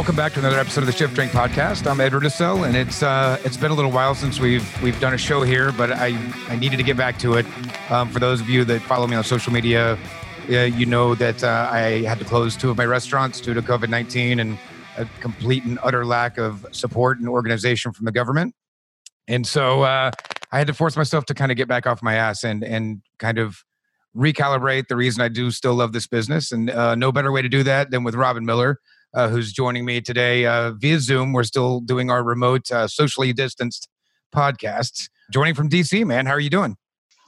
Welcome back to another episode of the Shift Drink Podcast. I'm Edward Assell, and it's uh, it's been a little while since we've we've done a show here, but I I needed to get back to it. Um, for those of you that follow me on social media, uh, you know that uh, I had to close two of my restaurants due to COVID nineteen and a complete and utter lack of support and organization from the government. And so uh, I had to force myself to kind of get back off my ass and and kind of recalibrate the reason I do still love this business. And uh, no better way to do that than with Robin Miller uh, who's joining me today uh, via Zoom. We're still doing our remote, uh, socially distanced podcasts. Joining from DC, man. How are you doing?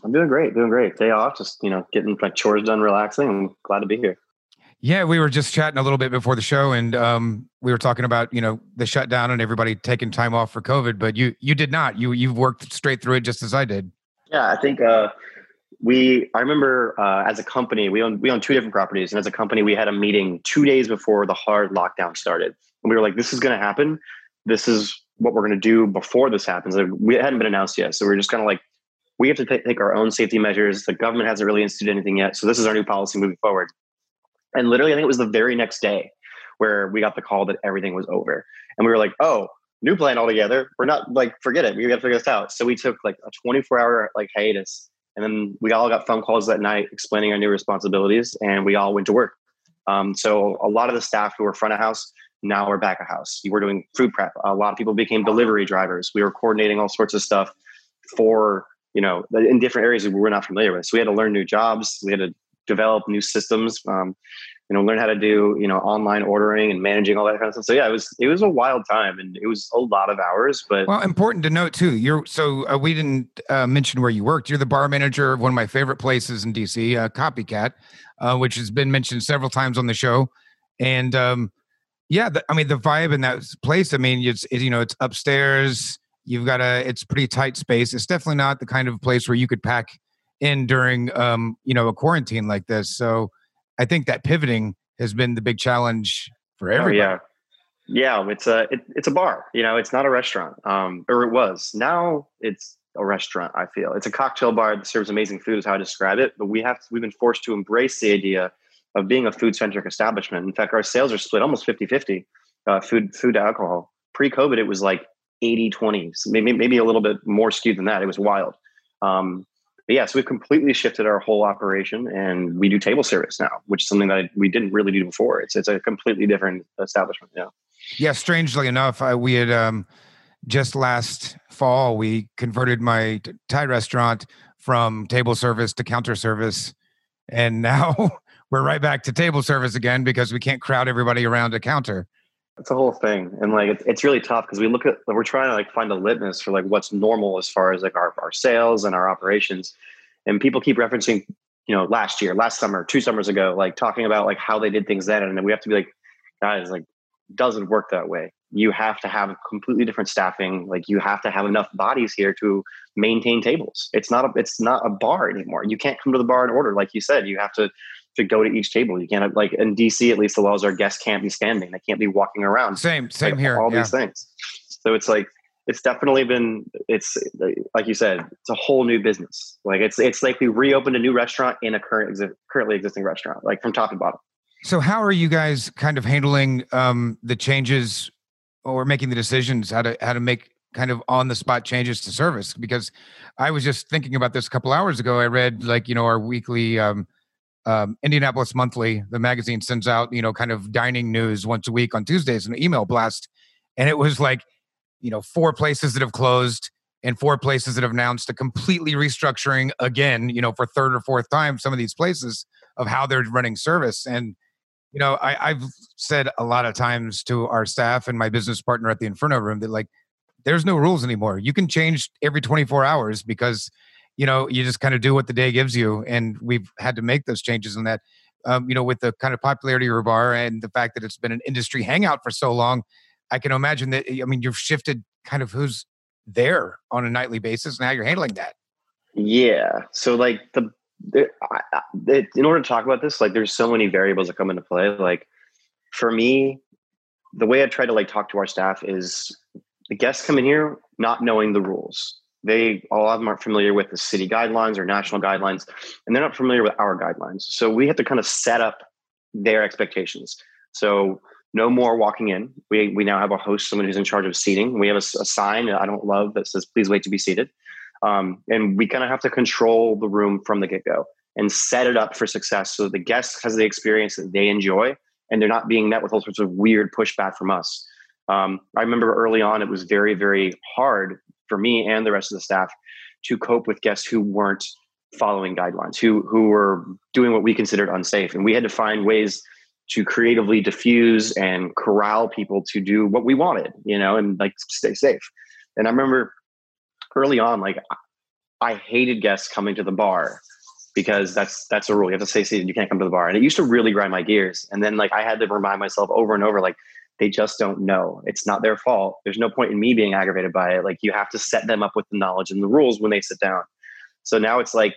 I'm doing great, doing great. Day off, just you know, getting my chores done, relaxing. I'm glad to be here. Yeah, we were just chatting a little bit before the show, and um, we were talking about you know the shutdown and everybody taking time off for COVID. But you you did not. You you've worked straight through it just as I did. Yeah, I think uh, we i remember uh, as a company we own we own two different properties. And as a company we had a meeting two days before the hard lockdown started. And we were like this is going to happen. This is what we're going to do before this happens. Like, we hadn't been announced yet. So we are just kind of like we have to t- take our own safety measures. The government hasn't really instituted anything yet. So this is our new policy moving forward. And literally i think it was the very next day where we got the call that everything was over. And we were like oh new plan altogether. We're not like forget it. We got to figure this out. So we took like a 24 hour like hiatus and then we all got phone calls that night explaining our new responsibilities, and we all went to work. Um, so a lot of the staff who were front of house now we're back of house. We were doing food prep. A lot of people became delivery drivers. We were coordinating all sorts of stuff for you know in different areas we were not familiar with. So we had to learn new jobs. We had to develop new systems. Um, you know, learn how to do, you know, online ordering and managing all that kind of stuff. So yeah, it was it was a wild time and it was a lot of hours. But well, important to note too. You're so uh, we didn't uh, mention where you worked. You're the bar manager of one of my favorite places in DC, uh, Copycat, uh, which has been mentioned several times on the show. And um, yeah, the, I mean the vibe in that place. I mean, it's it, you know it's upstairs. You've got a it's pretty tight space. It's definitely not the kind of place where you could pack in during um, you know a quarantine like this. So I think that pivoting has been the big challenge for oh, everybody. Oh, yeah, yeah, it's a it, it's a bar. You know, it's not a restaurant, um, or it was. Now it's a restaurant. I feel it's a cocktail bar that serves amazing food. Is how I describe it. But we have to, we've been forced to embrace the idea of being a food centric establishment. In fact, our sales are split almost 50-50, uh, food food to alcohol. Pre COVID, it was like 80 20, maybe maybe a little bit more skewed than that. It was wild. Um, but yeah, so we've completely shifted our whole operation and we do table service now, which is something that we didn't really do before. It's it's a completely different establishment. Yeah. Yeah. Strangely enough, I, we had um, just last fall we converted my Thai restaurant from table service to counter service, and now we're right back to table service again because we can't crowd everybody around a counter. It's a whole thing, and like it's, really tough because we look at we're trying to like find a litmus for like what's normal as far as like our our sales and our operations, and people keep referencing you know last year, last summer, two summers ago, like talking about like how they did things then, and then we have to be like, guys, like doesn't work that way. You have to have completely different staffing. Like you have to have enough bodies here to maintain tables. It's not a it's not a bar anymore. You can't come to the bar and order like you said. You have to to go to each table. You can't like in DC at least the laws are guests can't be standing. They can't be walking around. Same, same like, here. All yeah. these things. So it's like it's definitely been it's like you said it's a whole new business. Like it's it's like we reopened a new restaurant in a current currently existing restaurant, like from top to bottom. So how are you guys kind of handling um, the changes or making the decisions how to how to make kind of on the spot changes to service? Because I was just thinking about this a couple hours ago. I read like you know our weekly. Um, um, Indianapolis Monthly, the magazine sends out, you know, kind of dining news once a week on Tuesdays, an email blast. And it was like, you know, four places that have closed and four places that have announced a completely restructuring again, you know, for third or fourth time, some of these places of how they're running service. And, you know, I, I've said a lot of times to our staff and my business partner at the Inferno Room that like, there's no rules anymore. You can change every 24 hours because you know, you just kind of do what the day gives you. And we've had to make those changes in that. Um, you know, with the kind of popularity of bar and the fact that it's been an industry hangout for so long, I can imagine that. I mean, you've shifted kind of who's there on a nightly basis and how you're handling that. Yeah. So like the, the I, I, in order to talk about this, like there's so many variables that come into play. Like for me, the way I try to like talk to our staff is the guests come in here not knowing the rules they a lot of them aren't familiar with the city guidelines or national guidelines and they're not familiar with our guidelines so we have to kind of set up their expectations so no more walking in. We we now have a host, someone who's in charge of seating. We have a, a sign I don't love that says "Please wait to be seated," um, and we kind of have to control the room from the get go and set it up for success so the guest has the experience that they enjoy and they're not being met with all sorts of weird pushback from us. Um, I remember early on, it was very, very hard for me and the rest of the staff to cope with guests who weren't following guidelines, who who were doing what we considered unsafe, and we had to find ways to creatively diffuse and corral people to do what we wanted, you know, and like stay safe. And I remember early on, like I hated guests coming to the bar because that's that's a rule. You have to stay seated. You can't come to the bar. And it used to really grind my gears. And then like I had to remind myself over and over, like they just don't know. It's not their fault. There's no point in me being aggravated by it. Like you have to set them up with the knowledge and the rules when they sit down. So now it's like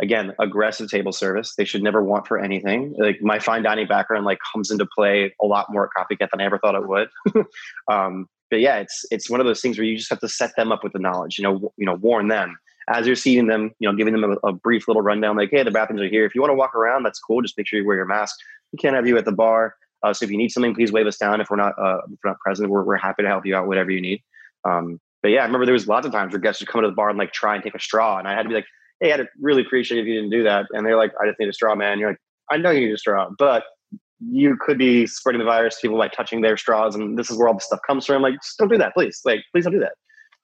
again aggressive table service they should never want for anything like my fine dining background like comes into play a lot more at copycat than i ever thought it would um, but yeah it's it's one of those things where you just have to set them up with the knowledge you know you know warn them as you're seeing them you know giving them a, a brief little rundown like hey the bathrooms are here if you want to walk around that's cool just make sure you wear your mask we can't have you at the bar uh, so if you need something please wave us down if we're not uh, if we're not present we're, we're happy to help you out whatever you need um, but yeah i remember there was lots of times where guests would come to the bar and like try and take a straw and i had to be like hey, I'd really appreciate if you didn't do that. And they're like, I just need a straw, man. You're like, I know you need a straw, but you could be spreading the virus to people by touching their straws. And this is where all the stuff comes from. Like, just don't do that, please. Like, please don't do that.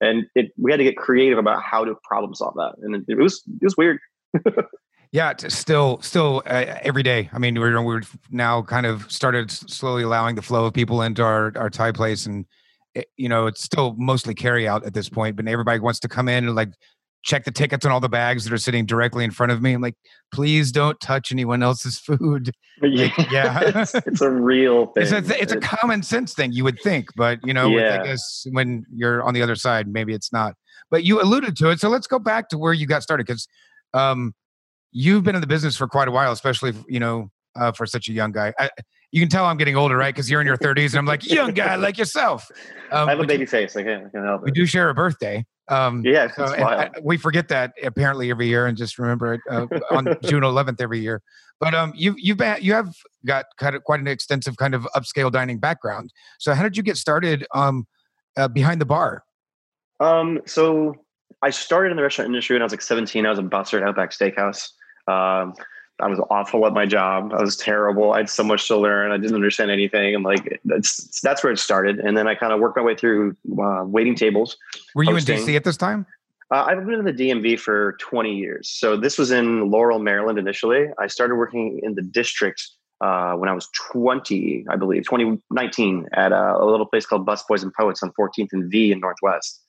And it, we had to get creative about how to problem solve that. And it, it was, it was weird. yeah, it's still, still uh, every day. I mean, we're, we're now kind of started slowly allowing the flow of people into our, our Thai place and, it, you know, it's still mostly carry out at this point, but everybody wants to come in and like check the tickets and all the bags that are sitting directly in front of me. I'm like, please don't touch anyone else's food. Like, yeah, it's, it's, a real thing. It's a, it's a common sense thing, you would think, but you know, yeah. I guess when you're on the other side, maybe it's not. But you alluded to it, so let's go back to where you got started because um, you've been in the business for quite a while, especially you know uh, for such a young guy. I, you can tell I'm getting older, right? Because you're in your 30s, and I'm like young guy like yourself. Um, I have a baby face. I can't, I can't help it. We do share a birthday. Um, yeah, so, I, we forget that apparently every year, and just remember it uh, on June 11th every year. But um, you you've been, you have got kind of quite an extensive kind of upscale dining background. So how did you get started um, uh, behind the bar? Um, so I started in the restaurant industry when I was like 17. I was a busser at Outback Steakhouse. Um, I was awful at my job. I was terrible. I had so much to learn. I didn't understand anything. I'm like, that's that's where it started. And then I kind of worked my way through uh, waiting tables. Were you hosting. in DC at this time? Uh, I've been in the DMV for 20 years. So this was in Laurel, Maryland initially. I started working in the district uh, when I was 20, I believe, 2019 at a, a little place called Bus Boys and Poets on 14th and V in Northwest.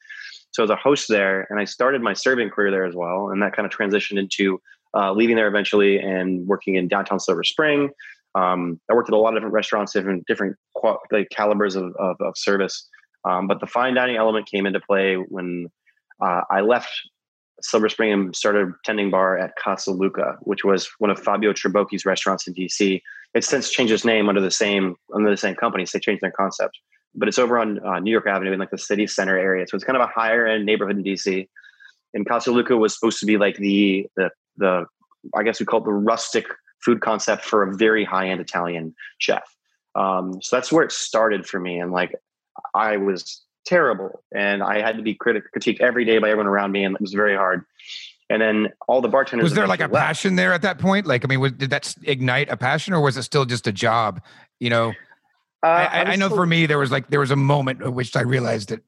So I was a host there, and I started my serving career there as well. And that kind of transitioned into uh, leaving there eventually and working in downtown Silver Spring. Um, I worked at a lot of different restaurants, different different like calibers of, of, of service. Um, but the fine dining element came into play when uh, I left Silver Spring and started tending bar at Casa Luca, which was one of Fabio Trabocchi's restaurants in DC. It's since changed its name under the same under the same company. So they changed their concept, but it's over on uh, New York Avenue in like the city center area. So it's kind of a higher end neighborhood in DC. And Casa Luca was supposed to be like the the the I guess we call it the rustic food concept for a very high end Italian chef. Um, so that's where it started for me. And like I was terrible, and I had to be critic- critiqued every day by everyone around me, and it was very hard. And then all the bartenders was there like a left. passion there at that point? Like, I mean, was, did that ignite a passion, or was it still just a job? You know, uh, I, I, I, know still- for me there was like there was a moment at which I realized that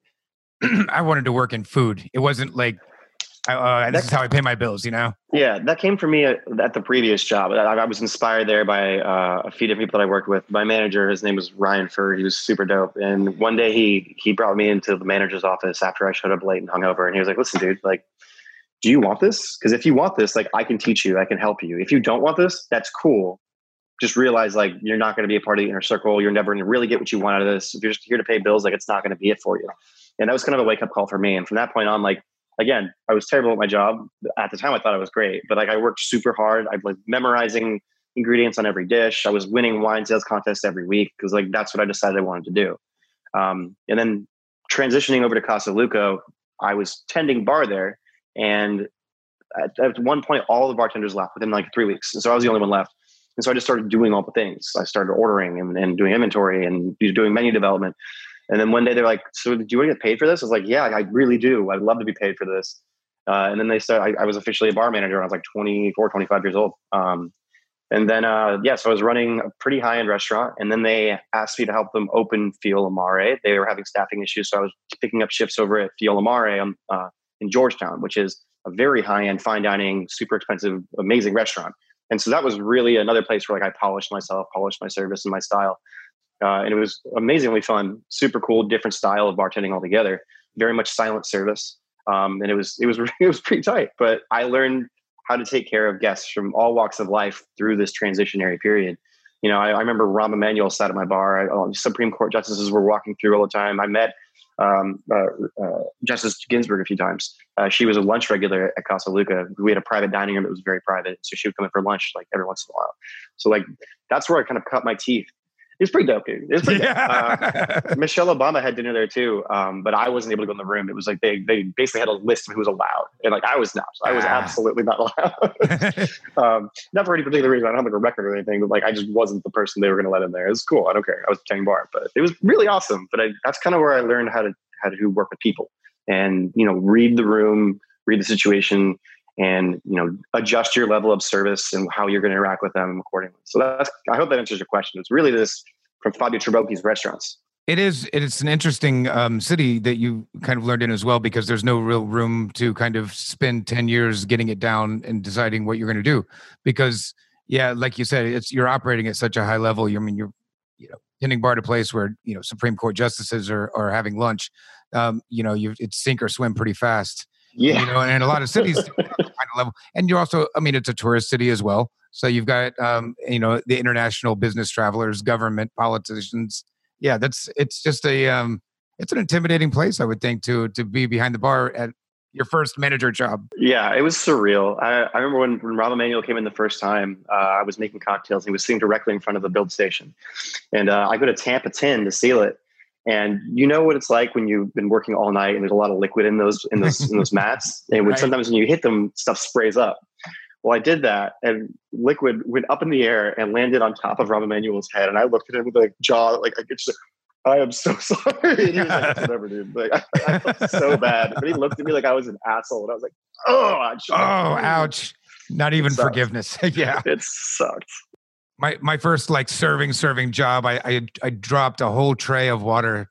I wanted to work in food. It wasn't like uh, this is how I pay my bills, you know? Yeah, that came from me at, at the previous job. I, I, was inspired there by uh, a few different people that I worked with. My manager, his name was Ryan Fur. He was super dope. And one day he he brought me into the manager's office after I showed up late and hung over. And he was like, listen, dude, like, do you want this? Because if you want this, like, I can teach you, I can help you. If you don't want this, that's cool. Just realize, like, you're not going to be a part of the inner circle. You're never going to really get what you want out of this. If you're just here to pay bills, like, it's not going to be it for you. And that was kind of a wake up call for me. And from that point on, like, again, I was terrible at my job. At the time, I thought I was great, but like I worked super hard. I was memorizing ingredients on every dish. I was winning wine sales contests every week because like that's what I decided I wanted to do. Um, and then transitioning over to Casa Luca, I was tending bar there, and at, at, one point, all the bartenders left within like three weeks, and so I was the only one left. And so I just started doing all the things. I started ordering and, and doing inventory and doing menu development. And then one day they're like, "So do you want to get paid for this?" I was like, "Yeah, I really do. I'd love to be paid for this." Uh, and then they said I, I, was officially a bar manager. I was like 24, 25 years old. Um, and then, uh, yeah, so I was running a pretty high end restaurant. And then they asked me to help them open Fiola Mare. They were having staffing issues. So I was picking up shifts over at Fiola Mare um, uh, in Georgetown, which is a very high end, fine dining, super expensive, amazing restaurant. And so that was really another place where like I polished myself, polished my service and my style. Uh, and it was amazingly fun, super cool, different style of bartending altogether. Very much silent service, um, and it was it was it was pretty tight. But I learned how to take care of guests from all walks of life through this transitionary period. You know, I, I remember Rahm Emanuel sat at my bar. I, Supreme Court justices were walking through all the time. I met um, uh, uh, Justice Ginsburg a few times. Uh, she was a lunch regular at Casa Luca. We had a private dining room that was very private, so she would come in for lunch like every once in a while. So like that's where I kind of cut my teeth it's pretty dope, dude. It's pretty yeah. uh, Michelle Obama had dinner there too, um, but I wasn't able to go in the room. It was like they they basically had a list of who was allowed, and like I was not. So I was ah. absolutely not allowed. um, not for any particular reason. I don't have like a record or anything, but like I just wasn't the person they were going to let in there. It was cool. I don't care. I was playing bar, but it was really awesome. But I, that's kind of where I learned how to how to work with people and you know read the room, read the situation, and you know adjust your level of service and how you're going to interact with them accordingly. So that's I hope that answers your question. It's really this from Fabio Trabocchi's restaurants. It is. It's an interesting um, city that you kind of learned in as well because there's no real room to kind of spend ten years getting it down and deciding what you're going to do. Because yeah, like you said, it's you're operating at such a high level. You I mean you're you know tending bar to place where you know Supreme Court justices are are having lunch. Um, you know, you it's sink or swim pretty fast. Yeah. You know, and a lot of cities level. And you're also, I mean, it's a tourist city as well. So you've got um, you know, the international business travelers, government, politicians. Yeah, that's it's just a um it's an intimidating place, I would think, to to be behind the bar at your first manager job. Yeah, it was surreal. I, I remember when, when Rahm Emanuel came in the first time, uh, I was making cocktails and he was sitting directly in front of the build station. And uh, I go to Tampa 10 to seal it. And you know what it's like when you've been working all night and there's a lot of liquid in those in those in those mats. And when right. sometimes when you hit them, stuff sprays up. Well, I did that, and liquid went up in the air and landed on top of Rahm Emanuel's head. And I looked at him with like jaw, like I just, I am so sorry. And he was like, whatever, dude. Like I, I, felt so bad. But he looked at me like I was an asshole, and I was like, oh, oh, ouch. Not even forgiveness. yeah, it sucked my my first like serving serving job i i, I dropped a whole tray of water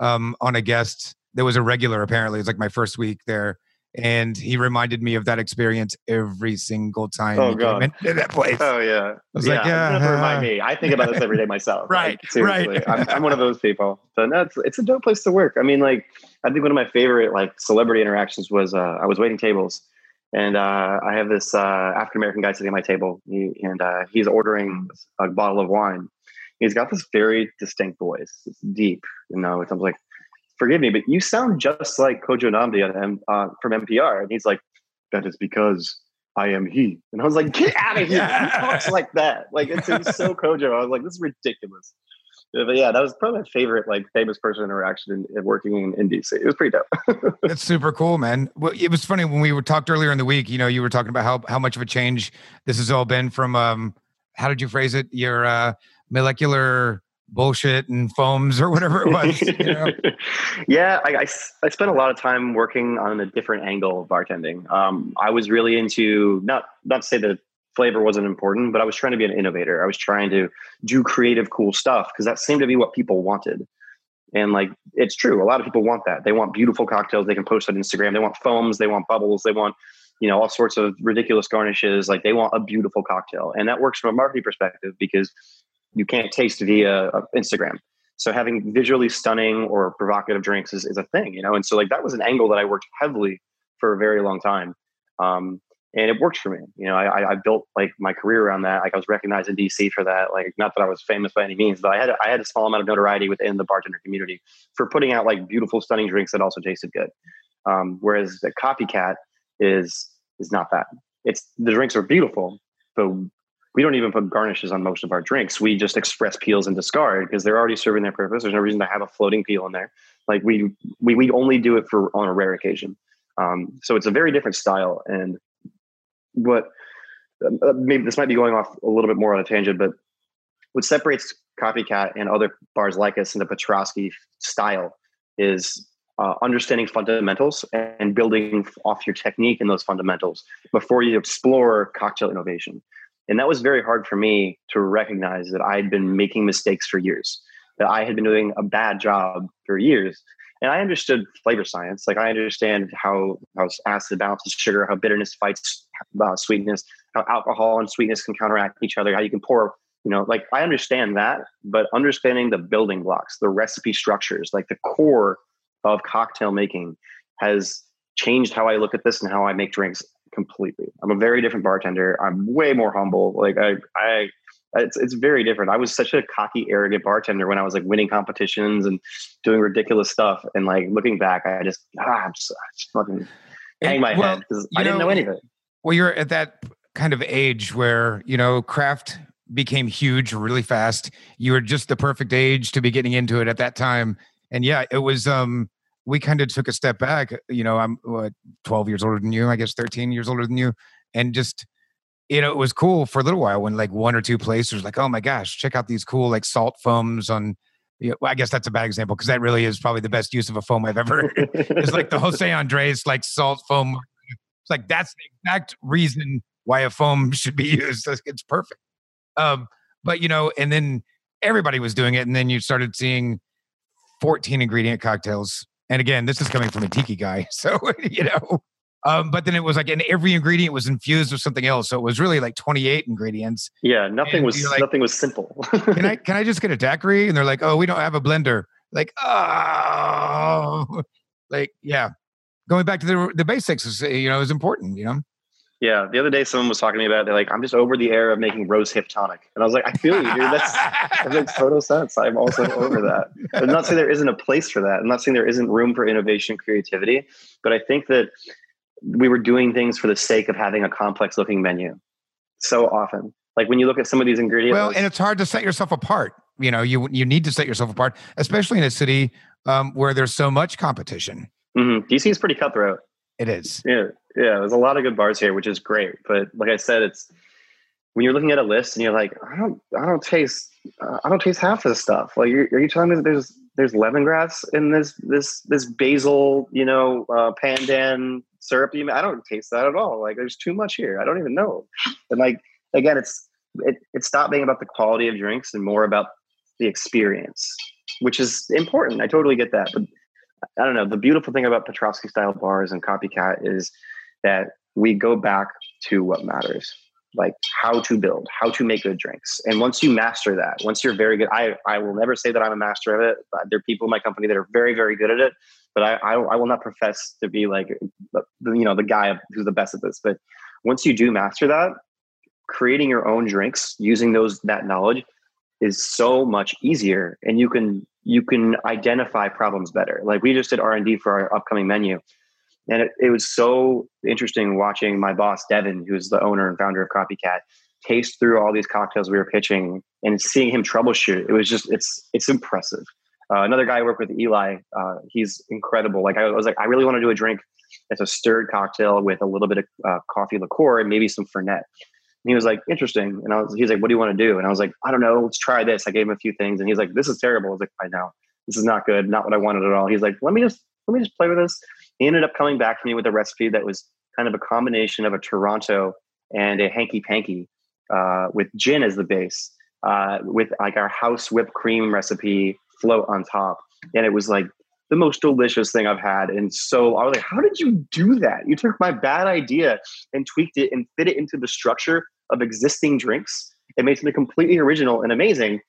um, on a guest that was a regular apparently it's like my first week there and he reminded me of that experience every single time oh, God. in that place. Oh yeah, I was yeah, like, yeah, never remind me. I think about this every day myself. right, like, right. I'm, I'm, one of those people. So no, it's, it's a dope place to work. I mean, like, I think one of my favorite like celebrity interactions was uh, I was waiting tables, and uh, I have this uh, African American guy sitting at my table, he, and uh, he's ordering a bottle of wine. He's got this very distinct voice. It's deep, you know. It's, I'm like, forgive me, but you sound just like Kojo Nnamdi uh, from NPR. And he's like, that is because I am he. And I was like, get out of here. He talks like that. Like, it's, it's so Kojo. I was like, this is ridiculous but yeah, that was probably my favorite like famous person interaction in, in working in, in, DC. It was pretty dope. That's super cool, man. Well, it was funny when we were talked earlier in the week. You know, you were talking about how how much of a change this has all been from. um How did you phrase it? Your uh, molecular bullshit and foams or whatever it was. You know? yeah, I, I, I, spent a lot of time working on a different angle of bartending. Um, I was really into not not to say that flavor wasn't important, but I was trying to be an innovator. I was trying to do creative, cool stuff because that seemed to be what people wanted. And like, it's true. A lot of people want that. They want beautiful cocktails they can post on Instagram. They want foams. They want bubbles. They want, you know, all sorts of ridiculous garnishes. Like, they want a beautiful cocktail. And that works from a marketing perspective because you can't taste via uh, Instagram. So having visually stunning or provocative drinks is, is a thing, you know? And so like that was an angle that I worked heavily for a very long time. Um, and it worked for me. You know, I, I built like my career around that. Like I was recognized in DC for that. Like not that I was famous by any means, but I had I had a small amount of notoriety within the bartender community for putting out like beautiful, stunning drinks that also tasted good. Um, whereas the copycat is is not that. It's the drinks are beautiful, but we don't even put garnishes on most of our drinks. We just express peels and discard because they're already serving their purpose. There's no reason to have a floating peel in there. Like we we we only do it for on a rare occasion. Um, so it's a very different style and what uh, maybe this might be going off a little bit more on a tangent, but what separates Copycat and other bars like us in the Petraske style is uh, understanding fundamentals and building off your technique in those fundamentals before you explore cocktail innovation. And that was very hard for me to recognize that I had been making mistakes for years, that I had been doing a bad job for years. And I understood flavor science. Like I understand how, how acid balances sugar, how bitterness fights uh, sweetness, how alcohol and sweetness can counteract each other, how you can pour you know like i understand that but understanding the building blocks the recipe structures like the core of cocktail making has changed how I look at this and how I make drinks completely. I'm a very different bartender. I'm way more humble. Like I, I, it's it's very different. I was such a cocky, arrogant bartender when I was like winning competitions and doing ridiculous stuff. And like looking back, I just ah, I'm just, just fucking hang my well, head because I didn't know, know anything. Well, you're at that kind of age where you know craft became huge really fast. You were just the perfect age to be getting into it at that time and yeah, it was um we kind of took a step back. You know, I'm what, 12 years older than you, I guess 13 years older than you, and just you know, it was cool for a little while when like one or two places like, oh my gosh, check out these cool like salt foams on. You know, well, I guess that's a bad example because that really is probably the best use of a foam I've ever. it's like the Jose Andres like salt foam. It's like that's the exact reason why a foam should be used. It's perfect. Um, but you know, and then everybody was doing it, and then you started seeing 14 ingredient cocktails. And again, this is coming from a tiki guy. So, you know, um, but then it was like, and every ingredient was infused with something else. So it was really like 28 ingredients. Yeah. Nothing and was, like, nothing was simple. can I, can I just get a daiquiri? And they're like, oh, we don't have a blender. Like, oh, like, yeah. Going back to the, the basics is, you know, is important, you know? Yeah, the other day someone was talking to me about it. They're like, I'm just over the era of making rose hip tonic. And I was like, I feel you, dude. That's, that makes total sense. I'm also over that. I'm not saying there isn't a place for that. I'm not saying there isn't room for innovation, creativity, but I think that we were doing things for the sake of having a complex looking menu so often. Like when you look at some of these ingredients. Well, and it's hard to set yourself apart. You know, you you need to set yourself apart, especially in a city um, where there's so much competition. Mm-hmm. DC is pretty cutthroat. It is. Yeah, yeah. There's a lot of good bars here, which is great. But like I said, it's when you're looking at a list and you're like, I don't, I don't taste, uh, I don't taste half of this stuff. Like, you're, are you telling me that there's there's lemongrass in this this this basil, you know, uh, pandan syrup? You, I don't taste that at all. Like, there's too much here. I don't even know. And like again, it's it it stopped being about the quality of drinks and more about the experience, which is important. I totally get that, but I don't know. The beautiful thing about Petraske style bars and copycat is that we go back to what matters, like how to build, how to make good drinks. And once you master that, once you're very good, I, I will never say that I'm a master of it. There are people in my company that are very, very good at it, but I, I, I will not profess to be like, you know, the guy who's the best at this. But once you do master that, creating your own drinks using those that knowledge is so much easier and you can you can identify problems better. Like we just did r&d for our upcoming menu and it, it was so interesting watching my boss devin who's the owner and founder of copycat taste through all these cocktails we were pitching and seeing him troubleshoot. It was just it's it's impressive. Uh, another guy i work with eli uh, he's incredible. Like I, I was like i really want to do a drink that's a stirred cocktail with a little bit of uh, coffee liqueur and maybe some fernet he was like, interesting. And I was, he's like, what do you want to do? And I was like, I don't know. Let's try this. I gave him a few things and he's like, this is terrible. I was like, I know this is not good. Not what I wanted at all. He's like, let me just, let me just play with this. He ended up coming back to me with a recipe that was kind of a combination of a Toronto and a hanky panky uh, with gin as the base, uh, with like our house whipped cream recipe float on top. And it was like the most delicious thing I've had. And so I was like, how did you do that? You took my bad idea and tweaked it and fit it into the structure of existing drinks and made something completely original and amazing.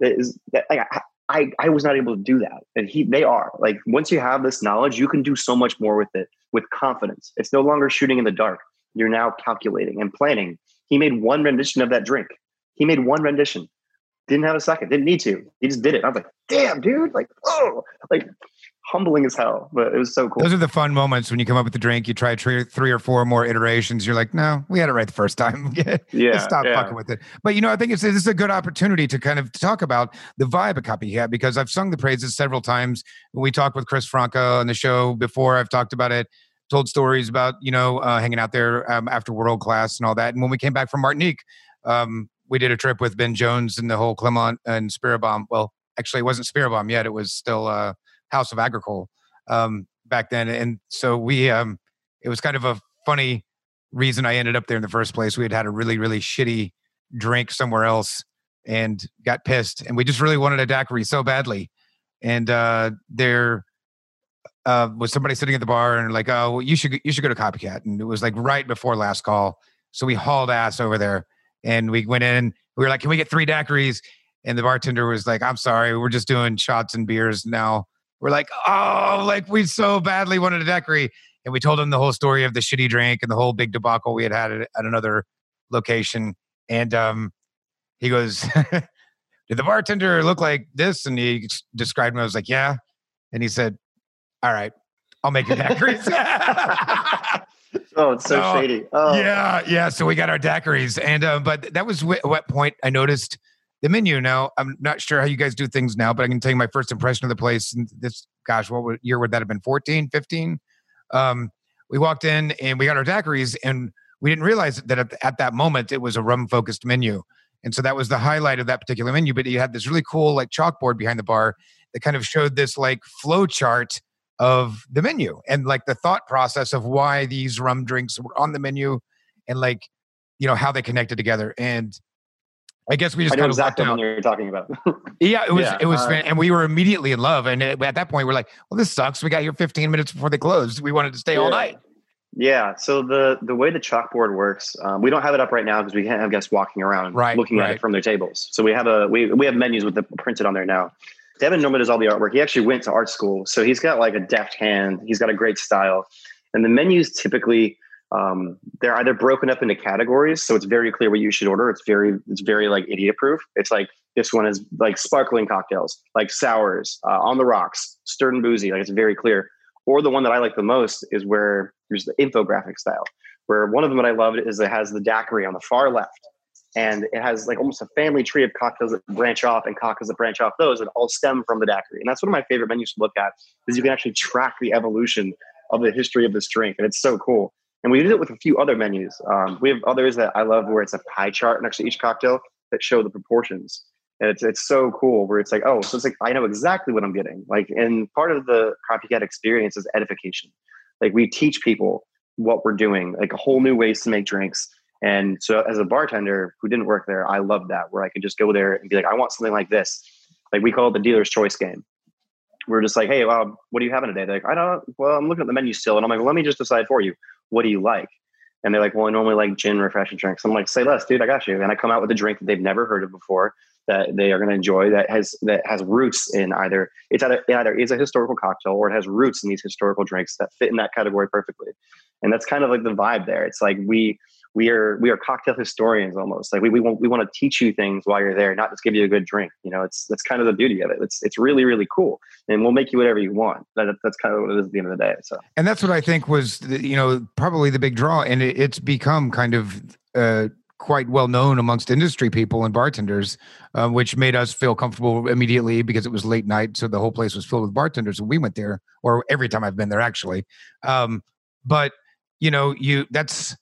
That is that like, I, I was not able to do that. And he they are. Like once you have this knowledge, you can do so much more with it with confidence. It's no longer shooting in the dark. You're now calculating and planning. He made one rendition of that drink. He made one rendition. Didn't have a second. Didn't need to. He just did it. I was like, damn, dude. Like, oh, like humbling as hell, but it was so cool. Those are the fun moments when you come up with the drink. You try three, three or four more iterations. You're like, no, we had it right the first time. yeah, stop yeah. fucking with it. But you know, I think it's this is a good opportunity to kind of talk about the vibe a of Copycat because I've sung the praises several times. We talked with Chris Franco on the show before, I've talked about it. told stories about you know uh, hanging out there um, after world class and all that. And when we came back from Martinique, um, we did a trip with Ben Jones and the whole Clement and Spiribam. Well, actually, it wasn't Spiribam yet; it was still uh, House of Agricole um, back then. And so we, um, it was kind of a funny reason I ended up there in the first place. We had had a really really shitty drink somewhere else and got pissed, and we just really wanted a daiquiri so badly. And uh, there uh, was somebody sitting at the bar and like, oh, well, you should you should go to Copycat, and it was like right before last call, so we hauled ass over there, and we went in. We were like, can we get three daiquiris? And the bartender was like, I'm sorry, we're just doing shots and beers now. We're like, oh, like we so badly wanted a daiquiri, and we told him the whole story of the shitty drink and the whole big debacle we had had at, at another location, and um, he goes. Did the bartender look like this? And he described him. I was like, yeah. And he said, all right, I'll make you daiquiris. oh, it's so, shady. Oh. Yeah, yeah. So we got our daiquiris, and uh, but that was wh- what point I noticed the menu. Now I'm not sure how you guys do things now, but I can tell you my first impression of the place. And this, gosh, what would, year would that have been? 14, 15? Um, we walked in and we got our daiquiris, and we didn't realize that at, at that moment it was a rum focused menu. And so that was the highlight of that particular menu. But you had this really cool like chalkboard behind the bar that kind of showed this like flow chart of the menu and like the thought process of why these rum drinks were on the menu and like you know how they connected together and I guess we just kind of exactly what you're talking about. yeah, it was yeah, it was, uh, and we were immediately in love. And at that point, we're like, "Well, this sucks. We got here 15 minutes before they closed. We wanted to stay yeah. all night." Yeah. So the the way the chalkboard works, um, we don't have it up right now because we can't have guests walking around right, looking right. at it from their tables. So we have a we we have menus with the printed on there now. Devin Norman does all the artwork. He actually went to art school, so he's got like a deft hand. He's got a great style, and the menus typically um, they're either broken up into categories, so it's very clear what you should order. It's very it's very like idiot proof. It's like this one is like sparkling cocktails, like sours, uh, on the rocks, stirred and boozy. Like it's very clear. Or the one that I like the most is where there's the infographic style, where one of them that I loved is it has the daiquiri on the far left and it has like almost a family tree of cocktails that branch off and cocktails that branch off those and all stem from the daiquiri. And that's one of my favorite menus to look at is you can actually track the evolution of the history of this drink, and it's so cool. And we did it with a few other menus. Um, we have others that I love where it's a pie chart next to each cocktail that show the proportions. And it's it's so cool where it's like, oh, so it's like I know exactly what I'm getting. Like, and part of the copycat experience is edification. Like we teach people what we're doing, like a whole new ways to make drinks and so as a bartender who didn't work there, I loved that where I could just go there and be like, I want something like this. Like we call it the dealer's choice game. We're just like, hey, well, what are you having today? They're like, I don't, well, I'm looking at the menu still. And I'm like, well, let me just decide for you. What do you like? And they're like, well, I normally like gin refreshing drinks. I'm like, say less, dude, I got you. And I come out with a drink that they've never heard of before that they are going to enjoy that has that has roots in either it's either it either is a historical cocktail or it has roots in these historical drinks that fit in that category perfectly. And that's kind of like the vibe there. It's like we we are we are cocktail historians almost like we, we want we want to teach you things while you're there not just give you a good drink you know it's that's kind of the beauty of it it's it's really really cool and we'll make you whatever you want that, that's kind of what it is at the end of the day so and that's what i think was the, you know probably the big draw and it, it's become kind of uh quite well known amongst industry people and bartenders, uh, which made us feel comfortable immediately because it was late night, so the whole place was filled with bartenders. And we went there, or every time I've been there, actually. Um, but you know, you that's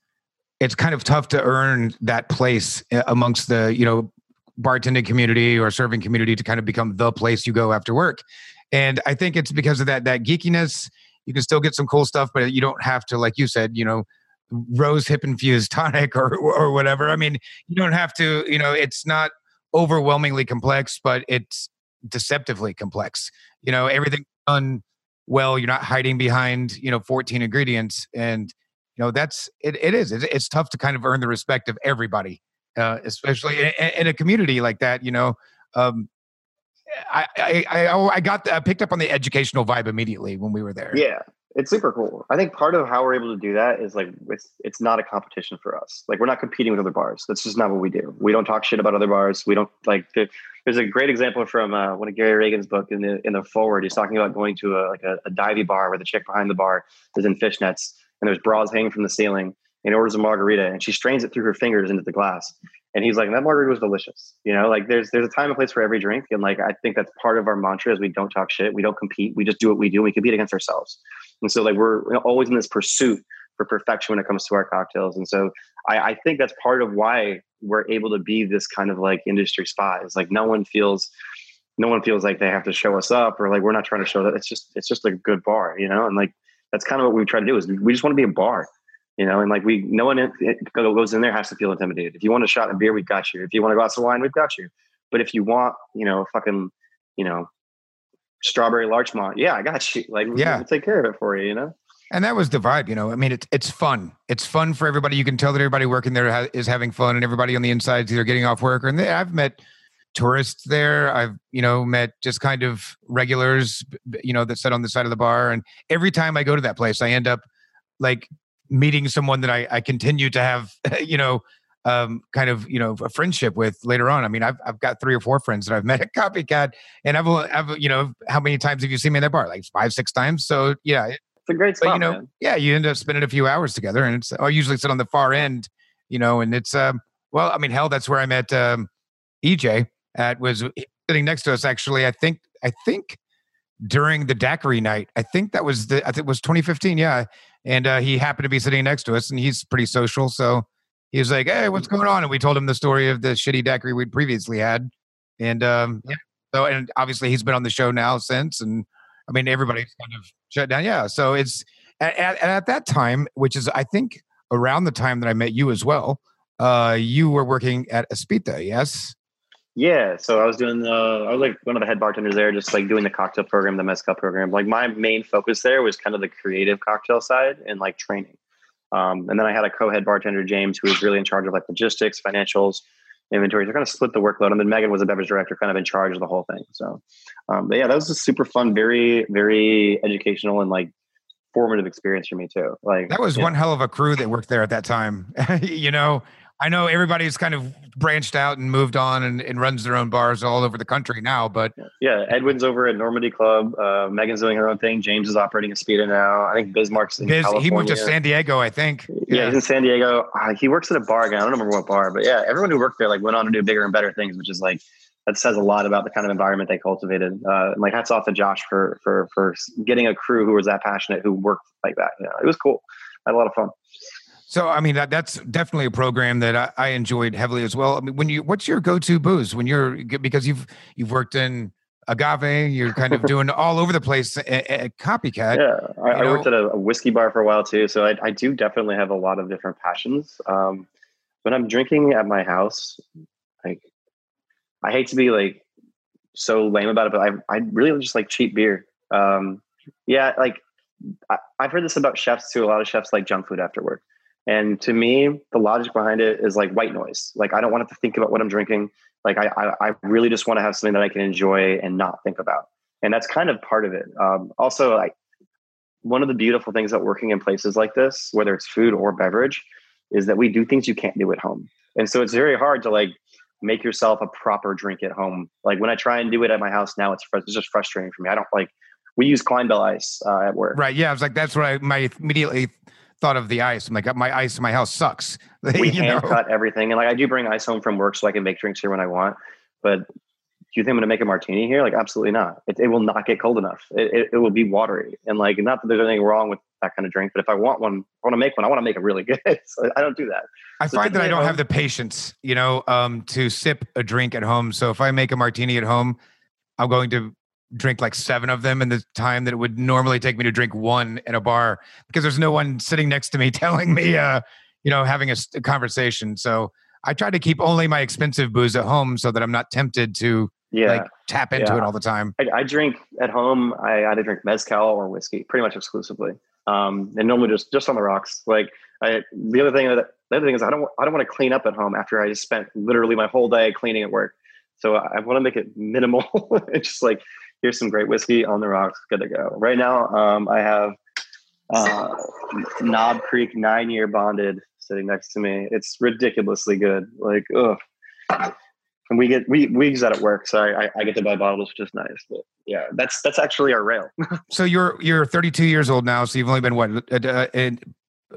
it's kind of tough to earn that place eh, amongst the you know bartending community or serving community to kind of become the place you go after work. And i think it's because of that that geekiness. You can still get some cool stuff but you don't have to like you said you know rose hip infused tonic or or whatever. I mean you don't have to you know it's not overwhelmingly complex but it's deceptively complex. You know everything done well. You're not hiding behind you know 14 ingredients. And you know that's it, it is it's, it's tough to kind of earn the respect of everybody uh, especially in, in, a community like that you know um, I, I, I oh, I got the, I picked up on the educational vibe immediately when we were there. Yeah, it's super cool. I think part of how we're able to do that is like it's it's not a competition for us. Like we're not competing with other bars. That's just not what we do. We don't talk shit about other bars. We don't like. There's a great example from uh, one of Gary Regan's book in the in the forward. He's talking about going to a like a, a divey bar where the chick behind the bar is in fishnets and there's bras hanging from the ceiling and orders a margarita and she strains it through her fingers into the glass. And he's like, that margarita was delicious. You know, like there's there's a time and place for every drink. And like I think that's part of our mantra is we don't talk shit, we don't compete, we just do what we do, we compete against ourselves. And so like we're always in this pursuit for perfection when it comes to our cocktails. And so I, I think that's part of why we're able to be this kind of like industry spies. Like no one feels no one feels like they have to show us up or like we're not trying to show that it's just it's just a good bar, you know? And like that's kind of what we try to do is we just want to be a bar you know, and like we, no one goes in there has to feel intimidated. If you want a shot of beer, we've got you. If you want a glass of wine, we've got you. But if you want, you know, fucking, you know, strawberry Larchmont, yeah, I got you. Like, yeah, we'll take care of it for you, you know. And that was the vibe, you know. I mean, it's it's fun. It's fun for everybody. You can tell that everybody working there ha- is having fun, and everybody on the inside is either getting off work or. And they, I've met tourists there. I've you know met just kind of regulars, you know, that sit on the side of the bar. And every time I go to that place, I end up like meeting someone that I, I continue to have, you know, um, kind of you know a friendship with later on. I mean, I've I've got three or four friends that I've met at Copycat, and I've, I've you know how many times have you seen me in that bar? Like five, six times. So yeah, it's a great spot. But, you know, man. yeah, you end up spending a few hours together, and it's I usually sit on the far end, you know, and it's um well, I mean, hell, that's where I met um, EJ at was sitting next to us. Actually, I think I think during the daiquiri night. I think that was the I think it was 2015. Yeah, and uh, he happened to be sitting next to us, and he's pretty social, so he was like, "Hey, what's going on?" And we told him the story of the shitty daiquiri we'd previously had, and um, yeah. So, and obviously he's been on the show now since, and I mean everybody's kind of shut down. Yeah. So it's at, at, at that time, which is I think around the time that I met you as well. Uh, you were working at Espita, yes? Yeah, so I was doing the I was like one of the head bartenders there, just like doing the cocktail program, the mezcal program. Like my main focus there was kind of the creative cocktail side and like training. Um, and then I had a co-head bartender, James, who was really in charge of like logistics, financials, inventory. So kind of split the workload. And then Megan was a beverage director, kind of in charge of the whole thing. So, um, but yeah, that was a super fun, very, very educational and like formative experience for me too. Like that was one know. hell of a crew that worked there at that time. you know, I know everybody's kind of branched out and moved on and, and, runs their own bars all over the country now. But yeah, Edwin's over at Normandie Club. Uh, Megan's doing her own thing. James is operating Espita now. I think Bismarck's in Biz, California. He moved to San Diego, I think. Yeah, yeah he's in San Diego. Uh, he works at a bar again. I don't remember what bar, but yeah, everyone who worked there like went on to do bigger and better things, which is like that says a lot about the kind of environment they cultivated. Uh, like hats off to Josh for for for getting a crew who was that passionate, who worked like that. You know, it was cool. I had a lot of fun. So I mean that that's definitely a program that I, I, enjoyed heavily as well. I mean, when you what's your go-to booze when you're because you've you've worked in agave, you're kind of doing all over the place at, at copycat. Yeah, I, I worked at a, a, whiskey bar for a while too, so I, I do definitely have a lot of different passions. Um, when I'm drinking at my house, like I hate to be like so lame about it, but I I really just like cheap beer. Um, yeah, like I, I've heard this about chefs too. A lot of chefs like junk food after work. And to me, the logic behind it is like white noise. Like I don't want to think about what I'm drinking. Like I, I, I really just want to have something that I can enjoy and not think about. And that's kind of part of it. Um, also, like one of the beautiful things about working in places like this, whether it's food or beverage, is that we do things you can't do at home. And so it's very hard to like make yourself a proper drink at home. Like when I try and do it at my house now, it's, it's just frustrating for me. I don't like. We use Clinebell ice uh, at work. Right. Yeah. I was like, that's what I my immediately thought of the ice. I'm like, my ice in my house sucks. we hand know? cut everything, and like I do bring ice home from work so I can make drinks here when I want. But do you think I'm going to make a martini here? Like, absolutely not. It, it will not get cold enough. It, it, it, will be watery, and like, not that there's anything wrong with that kind of drink, but if I want one, I want to make one. I want to make it really good. so I don't do that. I so find that I don't home, have the patience, you know, um, to sip a drink at home. So if I make a martini at home, I'm going to drink like seven of them in the time that it would normally take me to drink one in a bar because there's no one sitting next to me telling me, uh, you know, having a, a conversation. So I try to keep only my expensive booze at home so that I'm not tempted to yeah. like tap into yeah. it all the time. I, I, drink at home. I either drink mezcal or whiskey, pretty much exclusively. Um, and normally just just on the rocks. Like I, the other thing that the other thing is I don't I don't want to clean up at home after I just spent literally my whole day cleaning at work. So I, I want to make it minimal. it's just like here's some great whiskey on the rocks, good to go. Right now, um, I have uh, Knob Creek nine year bonded sitting next to me. It's ridiculously good. Like, ugh. And we get we we use that at work, so I, I get to buy bottles, which is nice. But yeah, that's that's actually our rail. so you're you're 32 years old now, so you've only been what uh, uh,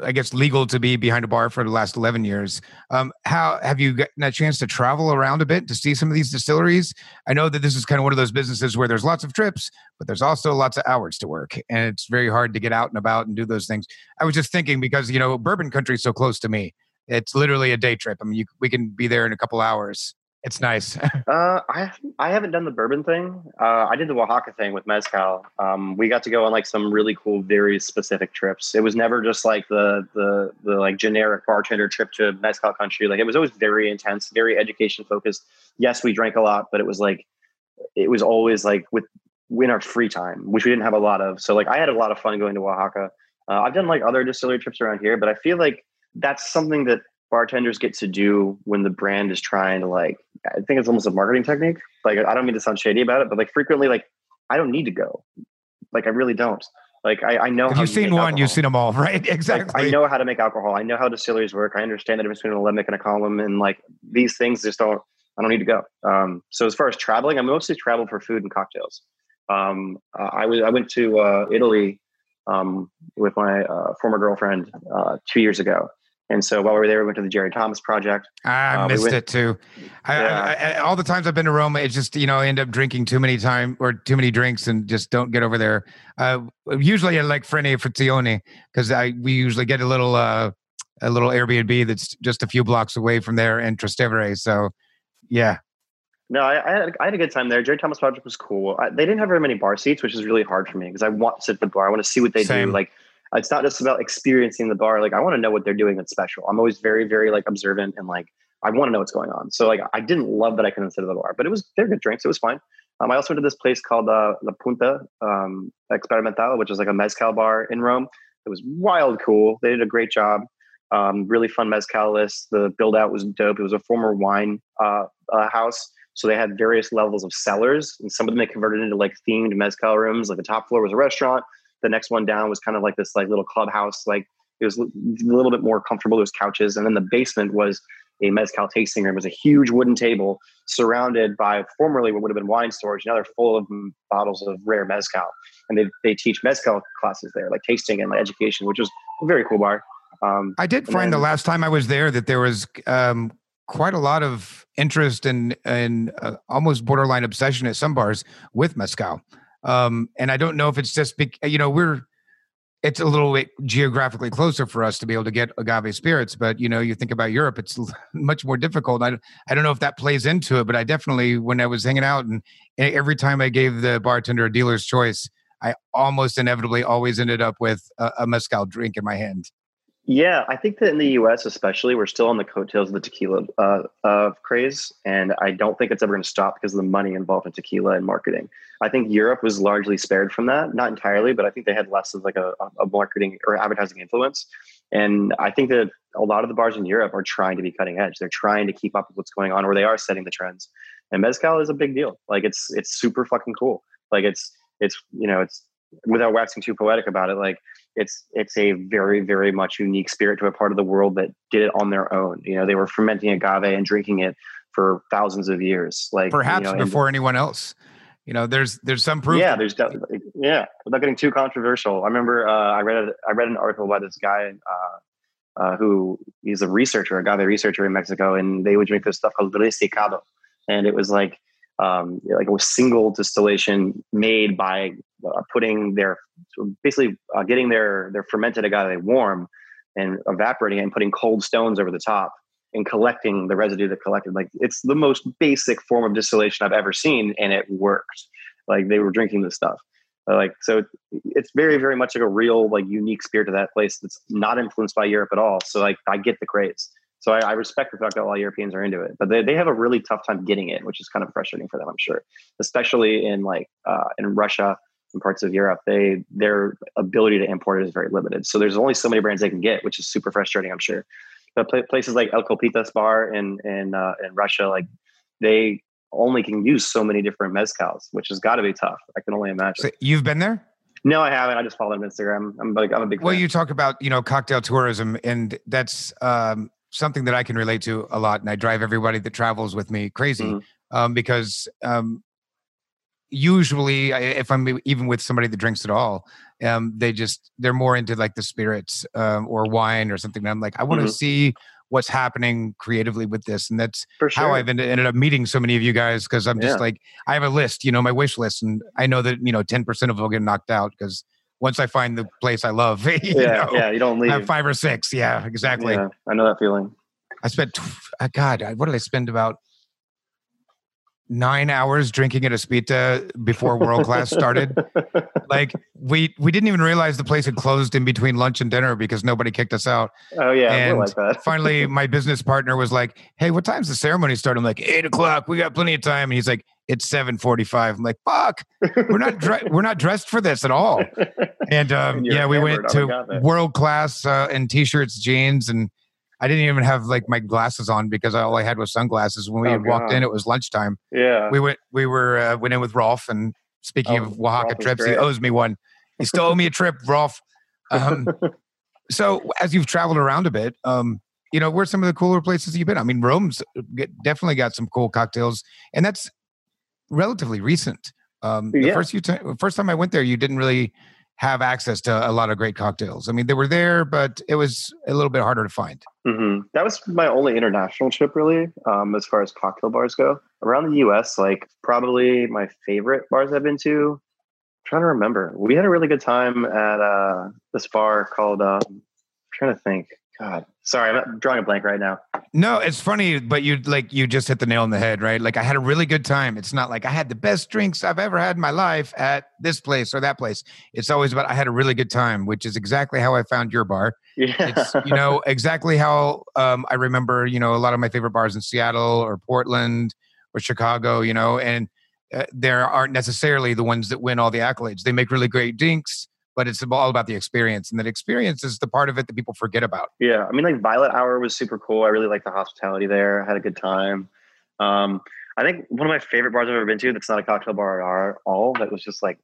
I guess, legal to be behind a bar for the last 11 years. Um, how have you gotten a chance to travel around a bit to see some of these distilleries? I know that this is kind of one of those businesses where there's lots of trips, but there's also lots of hours to work, and it's very hard to get out and about and do those things. I was just thinking because you know, bourbon country is so close to me. It's literally a day trip. I mean, you, we can be there in a couple hours. It's nice. uh, I I haven't done the bourbon thing. Uh, I did the Oaxaca thing with mezcal. Um, we got to go on like some really cool, very specific trips. It was never just like the the the like generic bartender trip to mezcal country. Like it was always very intense, very education focused. Yes, we drank a lot, but it was like it was always like with in our free time, which we didn't have a lot of. So like I had a lot of fun going to Oaxaca. Uh, I've done like other distillery trips around here, but I feel like that's something that bartenders get to do when the brand is trying to like i think it's almost a marketing technique. Like i don't mean to sound shady about it but like frequently like i don't need to go. Like i really don't. Like i, I know if you've seen one alcohol. you've seen them all right? Exactly like, i know how to make alcohol. I know how distilleries work. I understand the difference between alembic and a column and like these things just don't i don't need to go. Um, so as far as traveling i mostly travel for food and cocktails. Um, uh, I was I went to uh, Italy um, with my uh, former girlfriend uh, two years ago, and so while we were there, we went to the Jerry Thomas Project. I uh, missed we it too. I, yeah. I, I, all the times I've been to Rome, it's just you know I end up drinking too many time or too many drinks and just don't get over there. Uh, usually I like Frene Frizione because I we usually get a little uh, a little Airbnb that's just a few blocks away from there in Trastevere. So yeah. No, I, I, had, I had a good time there. Jerry Thomas Project was cool. they didn't have very many bar seats, which is really hard for me because I want to sit at the bar. I want to see what they Same. do. Like it's not just about experiencing the bar. Like I want to know what they're doing that's special. I'm always very, very like observant and like I want to know what's going on. So like I didn't love that I couldn't sit at the bar, but it was they're good drinks. It was fine. Um, I also went to this place called uh, La Punta um, Experimental, which is like a mezcal bar in Rome. It was wild cool. They did a great job. Um, really fun mezcal list. The build out was dope. It was a former wine uh, uh, house. So they had various levels of cellars, and some of them they converted into like themed mezcal rooms. Like the top floor was a restaurant, the next one down was kind of like this like little clubhouse. Like it was a little bit more comfortable. There was couches, and then the basement was a mezcal tasting room. It was a huge wooden table surrounded by formerly what would have been wine storage. Now they're full of bottles of rare mezcal, and they they teach mezcal classes there, like tasting and like education, which was a very cool bar. Um, I did find then, the last time I was there that there was um, quite a lot of interest and and uh, almost borderline obsession at some bars with mezcal. Um, and I don't know if it's just, be, you know, we're, it's a little bit geographically closer for us to be able to get agave spirits, but you know, you think about Europe, it's much more difficult. I, I don't know if that plays into it, but I definitely, when I was hanging out and every time I gave the bartender a dealer's choice, I almost inevitably always ended up with a, a mezcal drink in my hand. Yeah, I think that in the U.S., especially, we're still on the coattails of the tequila uh, uh, craze, and I don't think it's ever going to stop because of the money involved in tequila and marketing. I think Europe was largely spared from that, not entirely, but I think they had less of like a, a marketing or advertising influence. And I think that a lot of the bars in Europe are trying to be cutting edge. They're trying to keep up with what's going on, or they are setting the trends. And mezcal is a big deal. Like it's it's super fucking cool. Like it's it's you know it's without waxing too poetic about it. Like it's it's a very very much unique spirit to a part of the world that did it on their own you know they were fermenting agave and drinking it for thousands of years like perhaps you know, before and, anyone else you know there's there's some proof. Yeah there's definitely yeah without getting too controversial. I remember uh, i read a, i read an article by this guy uh, uh, who he's a researcher agave researcher in mexico and they would drink this stuff called resecado. And it was like um, like a single distillation made by uh, putting their basically uh, getting their their fermented agave warm and evaporating it and putting cold stones over the top and collecting the residue that collected. Like it's the most basic form of distillation I've ever seen, and it worked. Like they were drinking this stuff. Like so, it's very very much like a real like unique spirit of that place that's not influenced by Europe at all. So like I get the craze. So I, I, respect the fact that all Europeans are into it, but they, they have a really tough time getting it, which is kind of frustrating for them, I'm sure, especially in like uh, in Russia and parts of Europe. They their ability to import it is very limited. So there's only so many brands they can get, which is super frustrating, I'm sure. But places like El Copitas Bar in in uh, in Russia, like they only can use so many different mezcals, which has got to be tough. I can only imagine. So you've been there? No, I haven't. I just follow them on Instagram. I'm like I'm a big. Well, fan. you talk about you know cocktail tourism, and that's um, something that I can relate to a lot, and I drive everybody that travels with me crazy mm-hmm. um, because um, usually if i'm even with somebody that drinks at all um, they just they're more into like the spirits um, or wine or something and i'm like i want to mm-hmm. see what's happening creatively with this and that's sure. how i've ended, ended, up meeting so many of you guys because i'm just yeah. like i have a list you know my wish list and i know that you know 10% of them will get knocked out because once i find the place i love yeah know, yeah you don't leave I have five or six yeah exactly yeah, i know that feeling i spent god what did i spend about nine hours drinking at Aspita before World Class started. like we we didn't even realize the place had closed in between lunch and dinner because nobody kicked us out. Oh yeah, and like that. finally, my business partner was like, "Hey, what time's the ceremony start?" I'm like, eight o'clock. We got plenty of time." And he's like, "It's seven forty-five. I'm like, "Fuck, we're not dre- we're not dressed for this at all." And um, yeah, we went to World Class uh, in t-shirts, jeans, and I didn't even have like my glasses on because all I had was sunglasses. When we oh, walked in, it was lunchtime. Yeah, we went. We were uh, went in with Rolf, and speaking oh, of Oaxaca Rolf trips, he owes me one. He still owe me a trip, Rolf. Um, so as you've traveled around a bit, um, you know, where's some of the cooler places you've been? I mean, Rome's uh, definitely got some cool cocktails, and that's relatively recent. Um, the yeah. first few time, first time I went there, you didn't really have access to a lot of great cocktails. I mean, they were there, but it was a little bit harder to find. Mm-hmm. That was my only international trip, really, um, as far as cocktail bars go. Around the U.S., like probably my favorite bars I've been to. I'm trying to remember, we had a really good time at uh, this bar called. Um, I'm trying to think. God, sorry, I'm drawing a blank right now. No, it's funny, but you like you just hit the nail on the head, right? Like I had a really good time. It's not like I had the best drinks I've ever had in my life at this place or that place. It's always about I had a really good time, which is exactly how I found your bar. Yeah. It's you know exactly how um, I remember. You know a lot of my favorite bars in Seattle or Portland or Chicago. You know, and uh, there aren't necessarily the ones that win all the accolades. They make really great drinks but it's all about the experience and that experience is the part of it that people forget about. Yeah i mean like violet hour was super cool. I really liked the hospitality there. I had a good time. Um, i think one of my favorite bars i've ever been to that's not a cocktail bar at all that was just like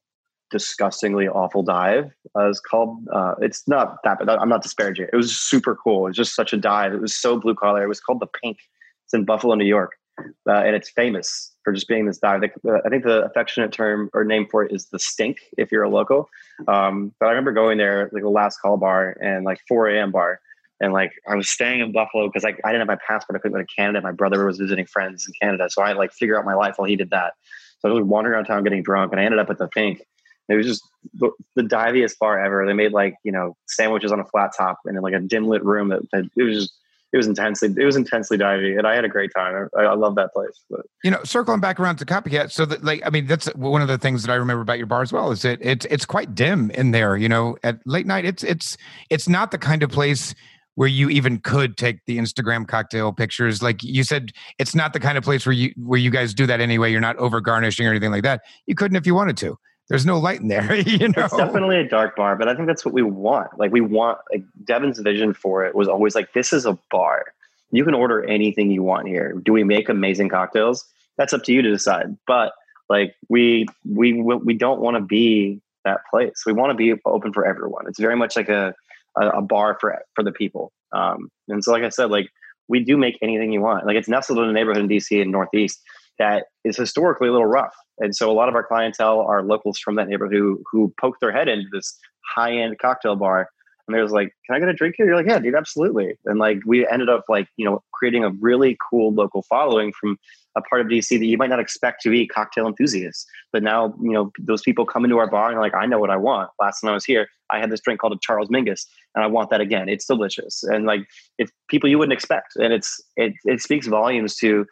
disgustingly awful dive uh, it's called uh, it's not that but i'm not disparaging it was super cool. It was just such a dive. It was so blue collar. It was called the pink. It's in buffalo new york uh, and it's famous for just being this dive. I think the affectionate term or name for it is the stink if you're a local. Um, but I remember going there like the last call bar and like 4 a.m. bar. And like I was staying in Buffalo because like I didn't have my passport. I couldn't go to Canada. My brother was visiting friends in Canada. So I like figure out my life while he did that. So I was wandering around town getting drunk and I ended up at the Pink. It was just the, the diviest bar ever. They made like, you know, sandwiches on a flat top and in like a dim lit room that, that it was just it was intensely it was intensely divey and i had a great time. I, I love that place but. you know circling back around to copycat so that like i mean that's one of the things that i remember about your bar as well is that it's it's quite dim in there you know at late night it's it's it's not the kind of place where you even could take the instagram cocktail pictures. Like you said it's not the kind of place where you where you guys do that anyway. You're not over garnishing or anything like that. You couldn't if you wanted to there's no light in there. you know, it's definitely a dark bar, but I think that's what we want. Like we want like Devin's vision for it was always like this is a bar. You can order anything you want here. Do we make amazing cocktails? That's up to you to decide. But like we we we don't want to be that place. We want to be open for everyone. It's very much like a a, a bar for for the people. Um, and so, like I said, like we do make anything you want. Like it's nestled in a neighborhood in DC and Northeast that is historically a little rough. And so a lot of our clientele are locals from that neighborhood who, who poke their head into this high end cocktail bar. And there's like, can I get a drink here? You're like, yeah, dude, absolutely. And like, we ended up like, you know, creating a really cool local following from a part of DC that you might not expect to be cocktail enthusiasts. But now, you know, those people come into our bar and like, I know what I want. Last time I was here, I had this drink called a Charles Mingus, and I want that again. It's delicious. And like, it's people you wouldn't expect. And it's, it, it speaks volumes to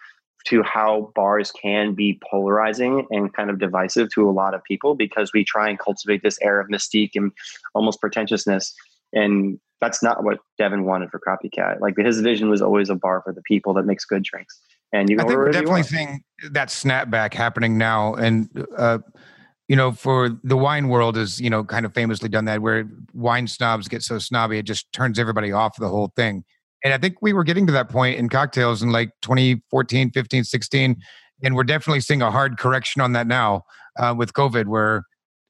to how bars can be polarizing and kind of divisive to a lot of people because we try and cultivate this air of mystique and almost pretentiousness. And that's not what Devin wanted for Copycat. Like his vision was always a bar for the people that makes good drinks. And you I think we're definitely seeing that snapback happening now. And, uh, you know, for the wine world is, you know, kind of famously done that where wine snobs get so snobby, it just turns everybody off the whole thing. And I think we were getting to that point in cocktails in like 2014, 15, 16. And we're definitely seeing a hard correction on that now uh, with COVID, where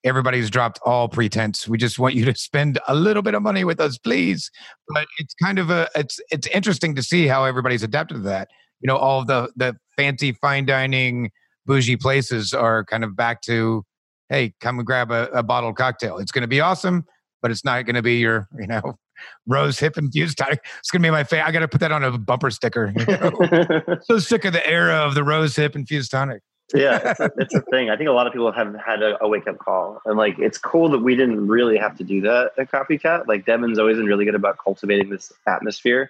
everybody's dropped all pretense. We just want you to spend a little bit of money with us, please. But it's kind of a it's it's interesting to see how everybody's adapted to that. You know, all the the fancy fine dining bougie places are kind of back to, hey, come and grab a, a bottled cocktail. It's going to be awesome, but it's not going to be your, you know, rose hip infused tonic. It's gonna be my favorite. I got to put that on a bumper sticker. You know? so sick of the era of the rose hip infused tonic. yeah, it's a, it's a, thing. I think a lot of people have had a, a wake up call, and like it's cool that we didn't really have to do that at Copycat. Like Devin's always been really good about cultivating this atmosphere,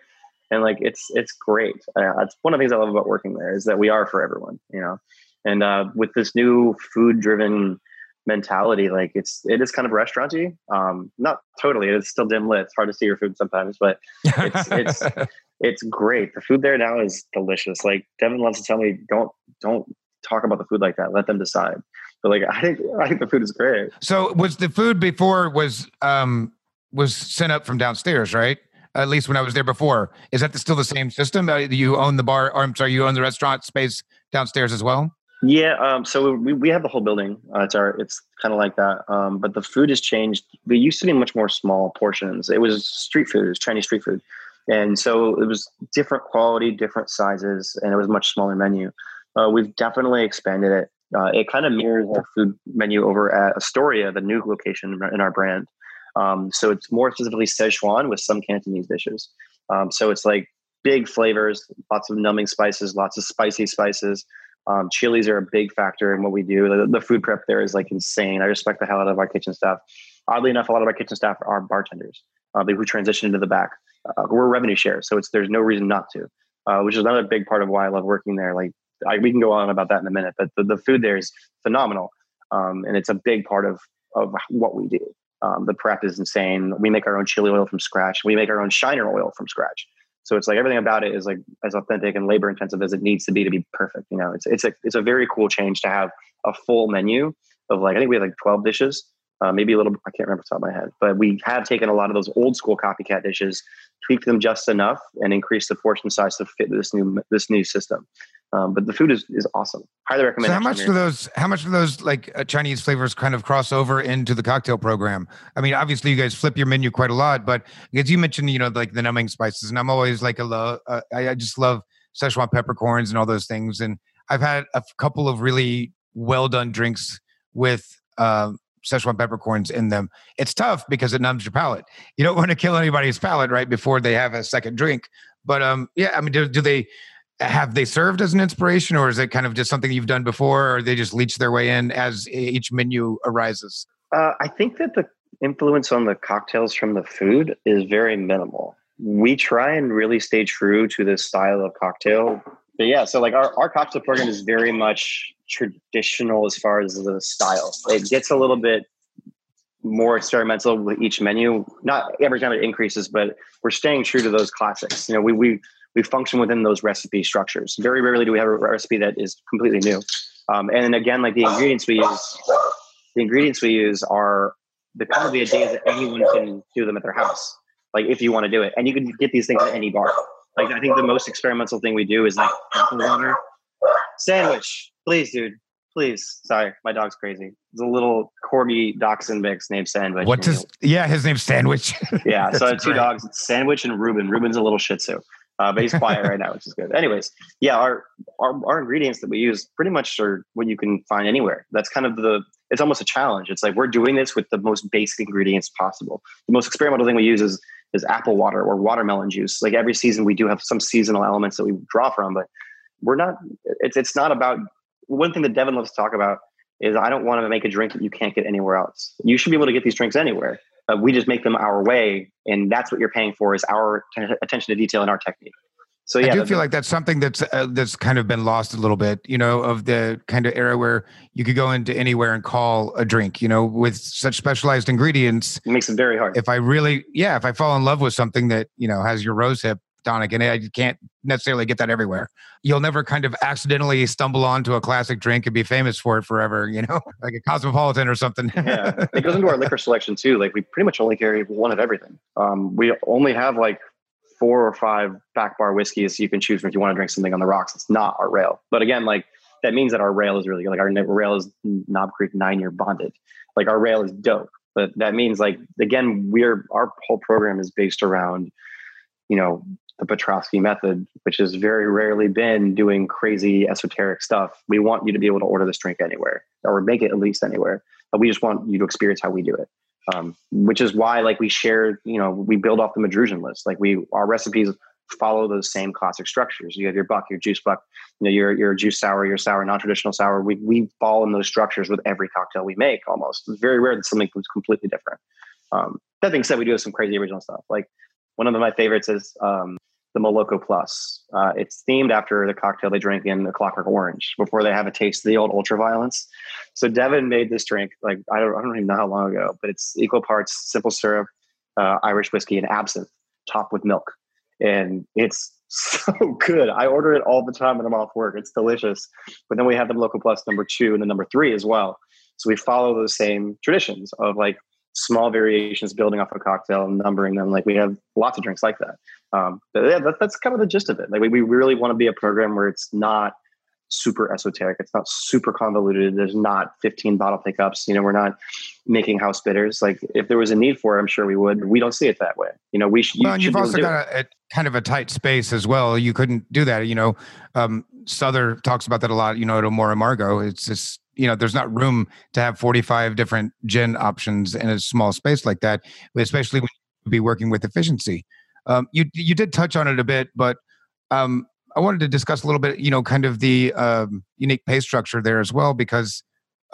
and like it's it's great. Uh, it's one of the things I love about working there is that we are for everyone, you know. And uh, with this new food driven mentality. Like it's it is kind of restauranty. Um, not totally. It's still dim lit. It's hard to see your food sometimes, but it's it's it's great. The food there now is delicious. Like Devin wants to tell me, don't don't talk about the food like that. Let them decide. But like I think I think the food is great. So was the food before was um was sent up from downstairs, right? At least when I was there before. Is that the, still the same system? Uh, you own the bar, or I'm sorry, you own the restaurant space downstairs as well? Yeah, um, so we, we have the whole building. Uh, it's our it's kind of like that. Um, but the food has changed. We used to be much more small portions. It was street food. It was Chinese street food, and so it was different quality, different sizes, and it was much smaller menu. Uh, we've definitely expanded it. Uh, it kind of mirrors our food menu over at Astoria, the new location in our brand. Um, so it's more specifically Szechuan with some Cantonese dishes. Um, so it's like big flavors, lots of numbing spices, lots of spicy spices. Um, chilies are a big factor in what we do. The, the, food prep there is like insane. I respect the hell out of our kitchen staff. Oddly enough, a lot of our kitchen staff are bartenders uh, who transition into the back. Uh, we're revenue share, so it's there's no reason not to, uh, which is another big part of why I love working there. Like I, we can go on about that in a minute, but the, the food there is phenomenal, um, and it's a big part of of what we do. Um, the prep is insane. We make our own chili oil from scratch. We make our own shiner oil from scratch. So it's like everything about it is like as authentic and labor intensive as it needs to be to be perfect. You know, it's it's a it's a very cool change to have a full menu of like I think we have like twelve dishes, uh, maybe a little. I can't remember the top of my head, but we have taken a lot of those old school copycat dishes, tweaked them just enough, and increased the portion size to fit this new this new system. Um, but the food is, is awesome. Highly recommend. So how much do those? How much do those like uh, Chinese flavors kind of cross over into the cocktail program? I mean, obviously you guys flip your menu quite a lot, but because you mentioned, you know, like the numbing spices, and I'm always like a love. Uh, I, I just love Szechuan peppercorns and all those things. And I've had a couple of really well done drinks with uh, Szechuan peppercorns in them. It's tough because it numbs your palate. You don't want to kill anybody's palate right before they have a second drink. But um, yeah, I mean, do, do they? Have they served as an inspiration or is it kind of just something you've done before or they just leech their way in as each menu arises? Uh, i think that the influence on the cocktails from the food is very minimal. We try and really stay true to this style of cocktail. But yeah so like our, our cocktail program is very much traditional as far as the style. It gets a little bit more experimental with each menu. Not every time it increases but we're staying true to those classics. You know we we we function within those recipe structures. Very rarely do we have a recipe that is completely new. Um, and again, like the ingredients we use, the ingredients we use are the kind of the ideas that anyone can do them at their house. Like if you want to do it, and you can get these things at any bar. Like I think the most experimental thing we do is like apple water sandwich. Please, dude. Please. Sorry, my dog's crazy. It's a little corgi dachshund mix named Sandwich. What does? Yeah, his name's Sandwich. yeah. so I have two great. dogs, Sandwich and Ruben. Ruben's a little Shih Tzu. Uh, but he's quiet right now, which is good. Anyways, yeah, our, our our ingredients that we use pretty much are what you can find anywhere. That's kind of the. It's almost a challenge. It's like we're doing this with the most basic ingredients possible. The most experimental thing we use is is apple water or watermelon juice. Like every season, we do have some seasonal elements that we draw from, but we're not. It's it's not about. One thing that Devin loves to talk about is I don't want to make a drink that you can't get anywhere else. You should be able to get these drinks anywhere. Uh, we just make them our way, and that's what you're paying for is our attention to detail and our technique. So yeah, I do feel like that's something that's uh, that's kind of been lost a little bit, you know, of the kind of era where you could go into anywhere and call a drink, you know, with such specialized ingredients. It makes it very hard. If I really, yeah, if I fall in love with something that you know has your rose hip tonic and I can't necessarily get that everywhere. You'll never kind of accidentally stumble onto a classic drink and be famous for it forever, you know, like a cosmopolitan or something. yeah. It goes into our liquor selection too. Like we pretty much only carry one of everything. Um, we only have like four or five back bar whiskeys you can choose from if you want to drink something on the rocks. It's not our rail. But again, like that means that our rail is really good. Like our rail is Knob Creek nine year bonded. Like our rail is dope. But that means like again, we're our whole program is based around you know, the Petraske method, which has very rarely been doing crazy esoteric stuff. We want you to be able to order this drink anywhere or make it at least anywhere. But we just want you to experience how we do it. Um, which is why like we share, you know, we build off the Madrusan list. Like we our recipes follow those same classic structures. You have your buck, your juice buck, you know, your your juice sour, your sour, non-traditional sour. We we fall in those structures with every cocktail we make almost. It's very rare that something was completely different. Um, that being said, we do have some crazy original stuff. Like one of my favorites is um, the Moloko Plus. Uh, it's themed after the cocktail they drink in the Clockwork Orange before they have a taste of the old ultra violence. So Devin made this drink like I don't I don't even know how long ago, but it's equal parts simple syrup, uh, Irish whiskey, and absinthe topped with milk, and it's so good. I order it all the time when I'm off work. It's delicious. But then we have the Moloko Plus number two and the number three as well. So we follow those same traditions of like small variations building off a cocktail and numbering them. Like we have lots of drinks like that. Um, but yeah, that, that's kind of the gist of it. Like we, we really want to be a program where it's not super esoteric. It's not super convoluted. There's not 15 bottle pickups. You know, we're not making house bitters. Like if there was a need for it, I'm sure we would. We don't see it that way. You know, we sh- well, you have also got a, a, kind of a tight space as well. You couldn't do that. You know, um, Sother talks about that a lot. You know, at Amor Amargo, it's just you know there's not room to have 45 different gin options in a small space like that especially when you be working with efficiency um, you you did touch on it a bit but um, i wanted to discuss a little bit you know kind of the um, unique pay structure there as well because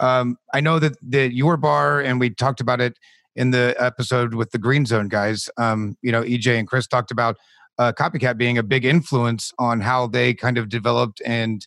um, i know that the your bar and we talked about it in the episode with the green zone guys um, you know ej and chris talked about uh, copycat being a big influence on how they kind of developed and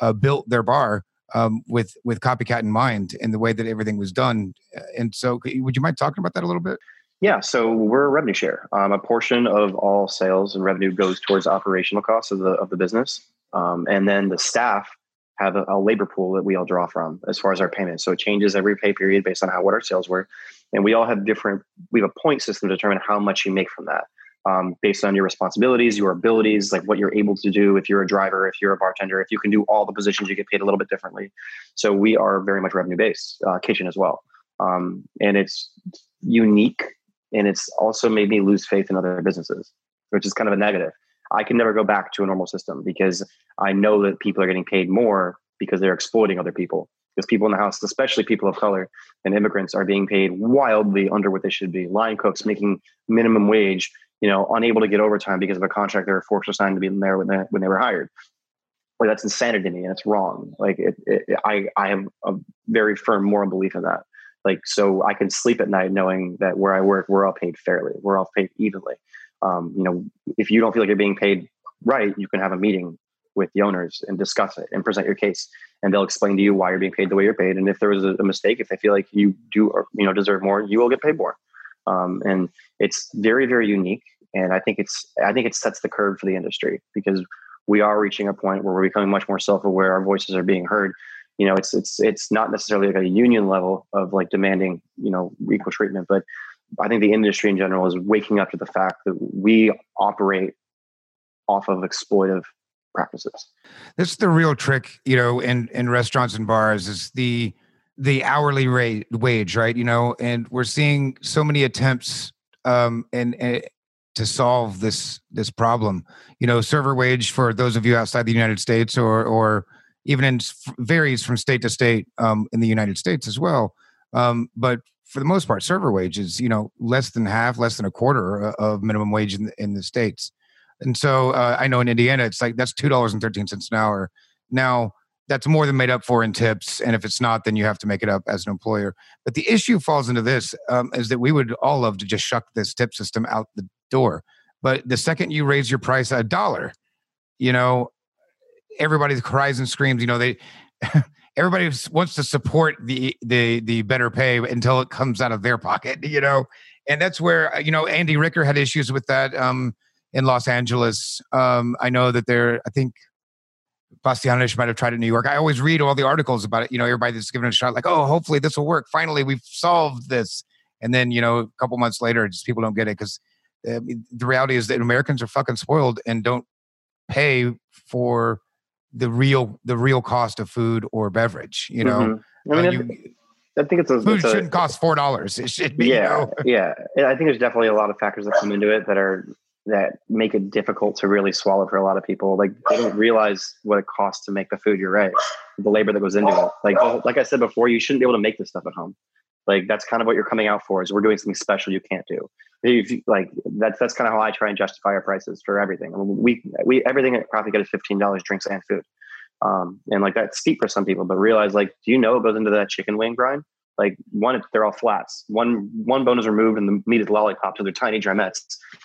uh, built their bar um, with with copycat in mind and the way that everything was done. And so, would you mind talking about that a little bit? Yeah, so we're a revenue share. Um, a portion of all sales and revenue goes towards operational costs of the of the business, um, and then the staff have a, a, labor pool that we all draw from as far as our payments. So it changes every pay period based on how what our sales were, and we all have different. We have a point system to determine how much you make from that um, based on your responsibilities, your abilities, like what you're able to do. If you're a driver, if you're a bartender, if you can do all the positions, you get paid a little bit differently. So we are very much revenue based, uh, kitchen as well. Um, and it's unique. And it's also made me lose faith in other businesses, which is kind of a negative. I can never go back to a normal system because I know that people are getting paid more because they're exploiting other people. Because people in the house, especially people of color and immigrants, are being paid wildly under what they should be. Line cooks making minimum wage you know, unable to get overtime because of a contract they were forced to sign to be in there when they, when they were hired. Well, that's insanity to me, and it's wrong. Like, it, it, I I have a very firm moral belief in that. Like, so I can sleep at night knowing that where I work, we're all paid fairly, we're all paid evenly. Um, you know, if you don't feel like you're being paid right, you can have a meeting with the owners and discuss it and present your case, and they'll explain to you why you're being paid the way you're paid. And if there was a, a mistake, if they feel like you do, or, you know, deserve more, you will get paid more. Um, and it's very, very unique. And I think it's I think it sets the curve for the industry because we are reaching a point where we're becoming much more self-aware. Our voices are being heard. You know, it's it's it's not necessarily like a union level of like demanding you know equal treatment, but I think the industry in general is waking up to the fact that we operate off of exploitive practices. This is the real trick, you know, in in restaurants and bars is the the hourly rate wage, right? You know, and we're seeing so many attempts um and, and to solve this this problem. You know, server wage for those of you outside the United States, or or even in varies from state to state um, in the United States as well. Um, but for the most part, server wage is you know less than half, less than a quarter uh, of minimum wage in the, in the states. And so uh, I know in Indiana, it's like that's two dollars and thirteen cents an hour. Now that's more than made up for in tips, and if it's not, then you have to make it up as an employer. But the issue falls into this: um, is that we would all love to just shuck this tip system out the door. But the second you raise your price a dollar, you know, everybody cries and screams. You know, they everybody wants to support the the the better pay until it comes out of their pocket. You know, and that's where you know Andy Ricker had issues with that um, in Los Angeles. Um, I know that there. I think Bastianich might have tried it in New York. I always read all the articles about it. You know, everybody that's giving it a shot, like, oh, hopefully this will work. Finally, we've solved this. And then, you know, a couple months later, just people don't get it because I mean, the reality is that Americans are fucking spoiled and don't pay for the real the real cost of food or beverage. You know, mm-hmm. I mean, uh, you, I think it's a food it's a, shouldn't cost four dollars. It should be. Yeah, you know? yeah. I think there's definitely a lot of factors that come into it that are that make it difficult to really swallow for a lot of people. Like they don't realize what it costs to make the food. You're right, the labor that goes into it. Like like I said before, you shouldn't be able to make this stuff at home. Like that's kind of what you're coming out for. Is we're doing something special you can't do. You, like that's that's kind of how I try and justify our prices for everything. I mean, we we everything at Copycat is fifteen dollars, drinks and food. Um, and like that's steep for some people, but realize like, do you know what goes into that chicken wing grind? Like one, they're all flats. One one bone is removed and the meat is lollipops, so they're tiny drumettes.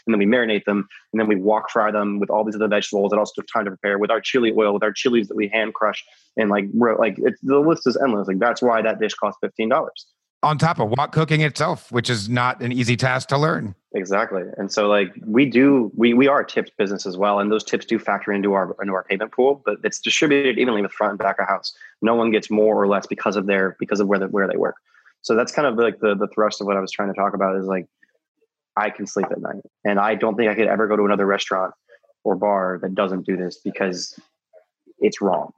And then we marinate them, and then we wok fry them with all these other vegetables that also took time to prepare with our chili oil, with our chilies that we hand crush, and like like the list is endless. Like that's why that dish costs fifteen dollars on top of wok cooking itself, which is not an easy task to learn. Exactly. And so like we do we we are a tips business as well. And those tips do factor into our into our payment pool, but it's distributed evenly with front and back of house. No one gets more or less because of their because of where the, where they work. So that's kind of like the the thrust of what I was trying to talk about is like I can sleep at night. And I don't think I could ever go to another restaurant or bar that doesn't do this because it's wrong.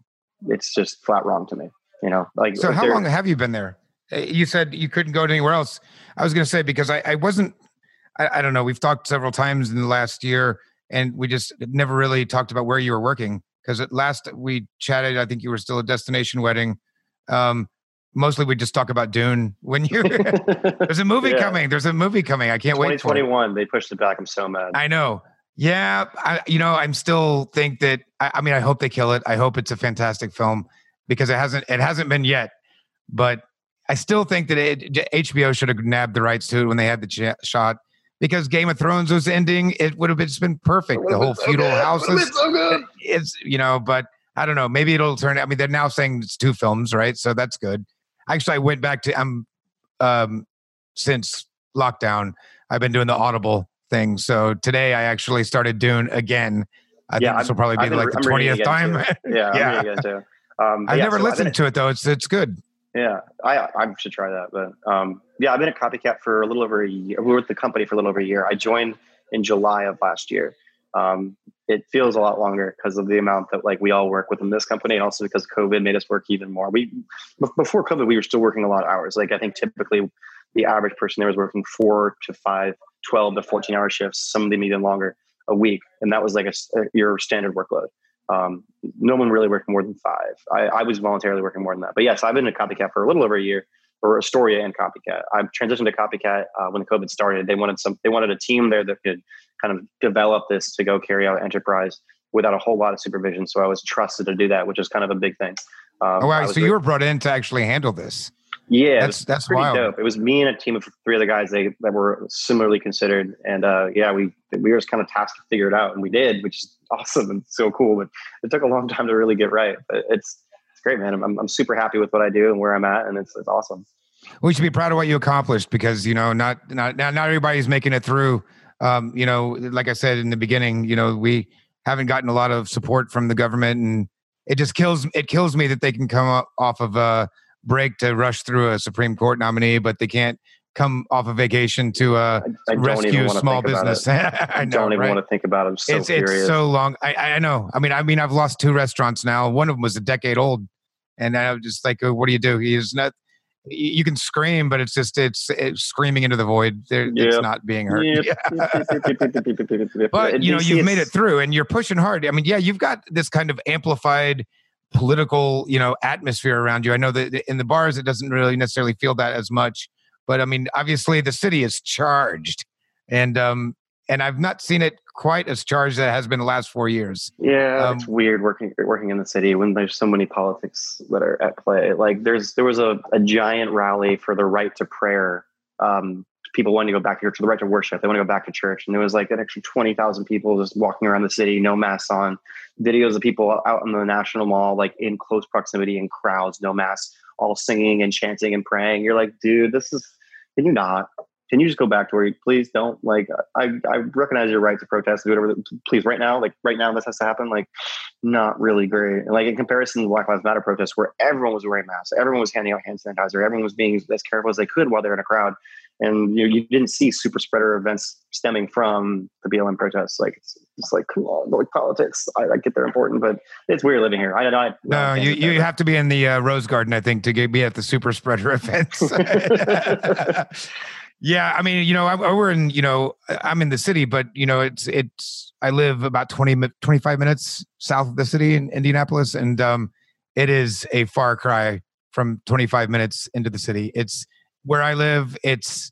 It's just flat wrong to me. You know, like so. How long have you been there? Uh, you said you couldn't go to anywhere else. I was going to say because I, I wasn't. I, I, don't know. We've talked several times in the last year, and we just never really talked about where you were working. Because at last we chatted, I think you were still a destination wedding. Um, mostly we just talk about Dune. When you there's a movie yeah. coming. There's a movie coming. I can't wait. 2021. They pushed it back. I'm so mad. I know. Yeah, I, you know, I'm still think that. I, I mean, I hope they kill it. I hope it's a fantastic film because it hasn't. It hasn't been yet, but I still think that it, HBO should have nabbed the rights to it when they had the ch- shot because Game of Thrones was ending. It would have just been perfect. The whole feudal so houses. So it's you know, but I don't know. Maybe it'll turn. I mean, they're now saying it's two films, right? So that's good. Actually, I went back to um um since lockdown. I've been doing the Audible thing. So today I actually started Dune again. I yeah, think this will probably be like the twentieth time. yeah, yeah. Um, I've yeah, never so listened to it though. It's it's good. Yeah, I I should try that. But um, yeah, I've been a copycat for a little over a year. We were with the company for a little over a year. I joined in July of last year. Um, it feels a lot longer because of the amount that like we all work within this company, and also because COVID made us work even more. We before COVID, we were still working a lot of hours. Like I think typically the average person there was working four to five, 12 to 14 hour shifts, some of them even longer a week. And that was like a, a your standard workload. Um, no one really worked more than five. I, I, was voluntarily working more than that. But yes, I've been a copycat for a little over a year, or Astoria and copycat. I transitioned to copycat uh, when COVID started. They wanted some. They wanted a team there that could kind of develop this to go carry out enterprise without a whole lot of supervision. So I was trusted to do that, which is kind of a big thing. Um, oh wow! So you were brought in to actually handle this. Yeah, that's that's pretty wild. dope. It was me and a team of three other guys they, that were similarly considered, and uh, yeah, we we were just kind of tasked to figure it out, and we did, which is awesome and so cool. But it took a long time to really get right. But it's it's great, man. I'm I'm super happy with what I do and where I'm at, and it's it's awesome. We should be proud of what you accomplished because you know not not not, not everybody's making it through. Um, you know, like I said in the beginning, you know we haven't gotten a lot of support from the government, and it just kills it kills me that they can come off of a break to rush through a Supreme Court nominee, but they can't come off a vacation to uh, I, I rescue small business. I, know, don't even right? want to think about it. So it's, it's so long. I, I know. I mean, I mean, I've lost two restaurants now. One of them was a decade old, and I was just like, what do you do? He's not. You can scream, but it's just it's, it's screaming into the void. Yep. It's not being heard. Yep. but you know, you've made it through, and you're pushing hard. I mean, yeah, you've got this kind of amplified political you know atmosphere around you i know that in the bars it doesn't really necessarily feel that as much but i mean obviously the city is charged and um and i've not seen it quite as charged as it has been the last four years yeah um, it's weird working working in the city when there's so many politics that are at play like there's there was a, a giant rally for the right to prayer um people wanting to go back to church, the right to worship. They want to go back to church. And there was like an extra 20,000 people just walking around the city, no masks on. Videos of people out in the National Mall, like in close proximity in crowds, no masks, all singing and chanting and praying. You're like, dude, this is, can you not? Can you just go back to where you please don't like I, I recognize your right to protest, do whatever please right now, like right now this has to happen. Like not really great. And Like in comparison to Black Lives Matter protests where everyone was wearing masks, everyone was handing out hand sanitizer, everyone was being as careful as they could while they're in a crowd and you, know, you didn't see super spreader events stemming from the BLM protests. Like it's, it's like come on, like politics. I, I, get they're important, but it's weird living here. I don't know. No, you you have to be in the uh, Rose Garden, I think, to get, be at the super spreader events. Yeah, I mean, you know, I, we're in, you know, I'm in the city, but you know, it's it's. I live about 20, 25 minutes south of the city in Indianapolis, and um, it is a far cry from 25 minutes into the city. It's where I live. It's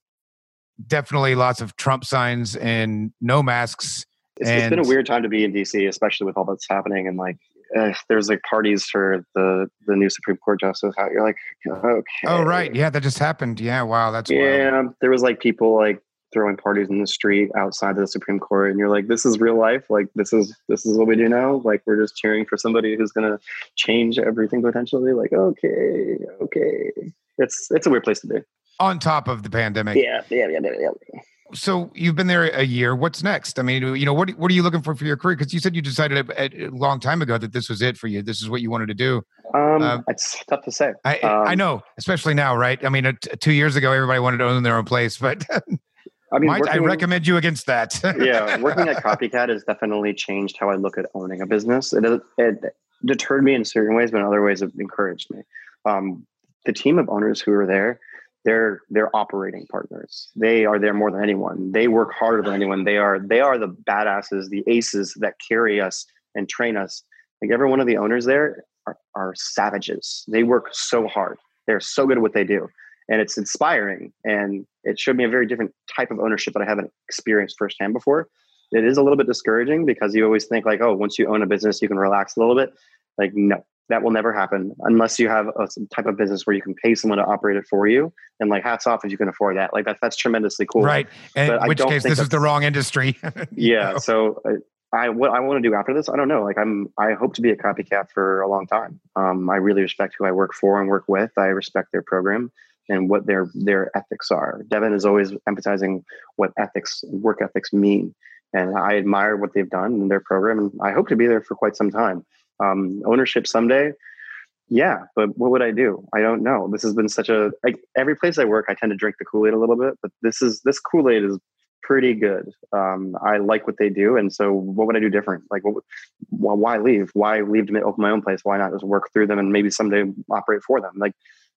definitely lots of Trump signs and no masks. It's, and, it's been a weird time to be in DC, especially with all that's happening. And like, uh, there's like parties for the the new Supreme Court justice. You're like, okay. Oh right, yeah, that just happened. Yeah, wow, that's yeah. Wild. There was like people like throwing parties in the street outside of the Supreme Court, and you're like, this is real life. Like this is this is what we do now. Like we're just cheering for somebody who's gonna change everything potentially. Like okay, okay. It's it's a weird place to be on top of the pandemic. Yeah, yeah, yeah, yeah. yeah. So you've been there a year. What's next? I mean, you know, what what are you looking for for your career? Because you said you decided a, a, long time ago that this was it for you. This is what you wanted to do. Um, uh, it's tough to say. I um, I know, especially now, right? I mean, two years ago, everybody wanted to own their own place, but I mean, working, I recommend you against that. yeah, working at Copycat has definitely changed how I look at owning a business. It, it deterred me in certain ways, but in other ways, it encouraged me. Um, the team of owners who are there they're they're operating partners. They are there more than anyone. They work harder than anyone. They are they are the badasses, the aces that carry us and train us. Like every one of the owners there are, are savages. They work so hard. They're so good at what they do. And it's inspiring. And it showed me a very different type of ownership that I haven't experienced firsthand before. It is a little bit discouraging because you always think like, oh, once you own a business, you can relax a little bit. Like, no, that will never happen unless you have a type of business where you can pay someone to operate it for you. And like, hats off if you can afford that. Like that, that's tremendously cool. Right. And in which case, this is the wrong industry. yeah. Know? So uh, I, what I want to do after this, I don't know. Like I'm, I hope to be a copycat for a long time. Um, I really respect who I work for and work with. I respect their program and what their their ethics are. Devin is always emphasizing what ethics, work ethics mean, and I admire what they've done in their program. And I hope to be there for quite some time um, ownership someday? Yeah but what would i do? I don't know. This has been such a like every place i work i tend to drink the kool-aid a little bit but this is this kool-aid is pretty good. Um, i like what they do and so what would i do different? Like what, why leave? Why leave to open my own place? Why not just work through them and maybe someday operate for them? Like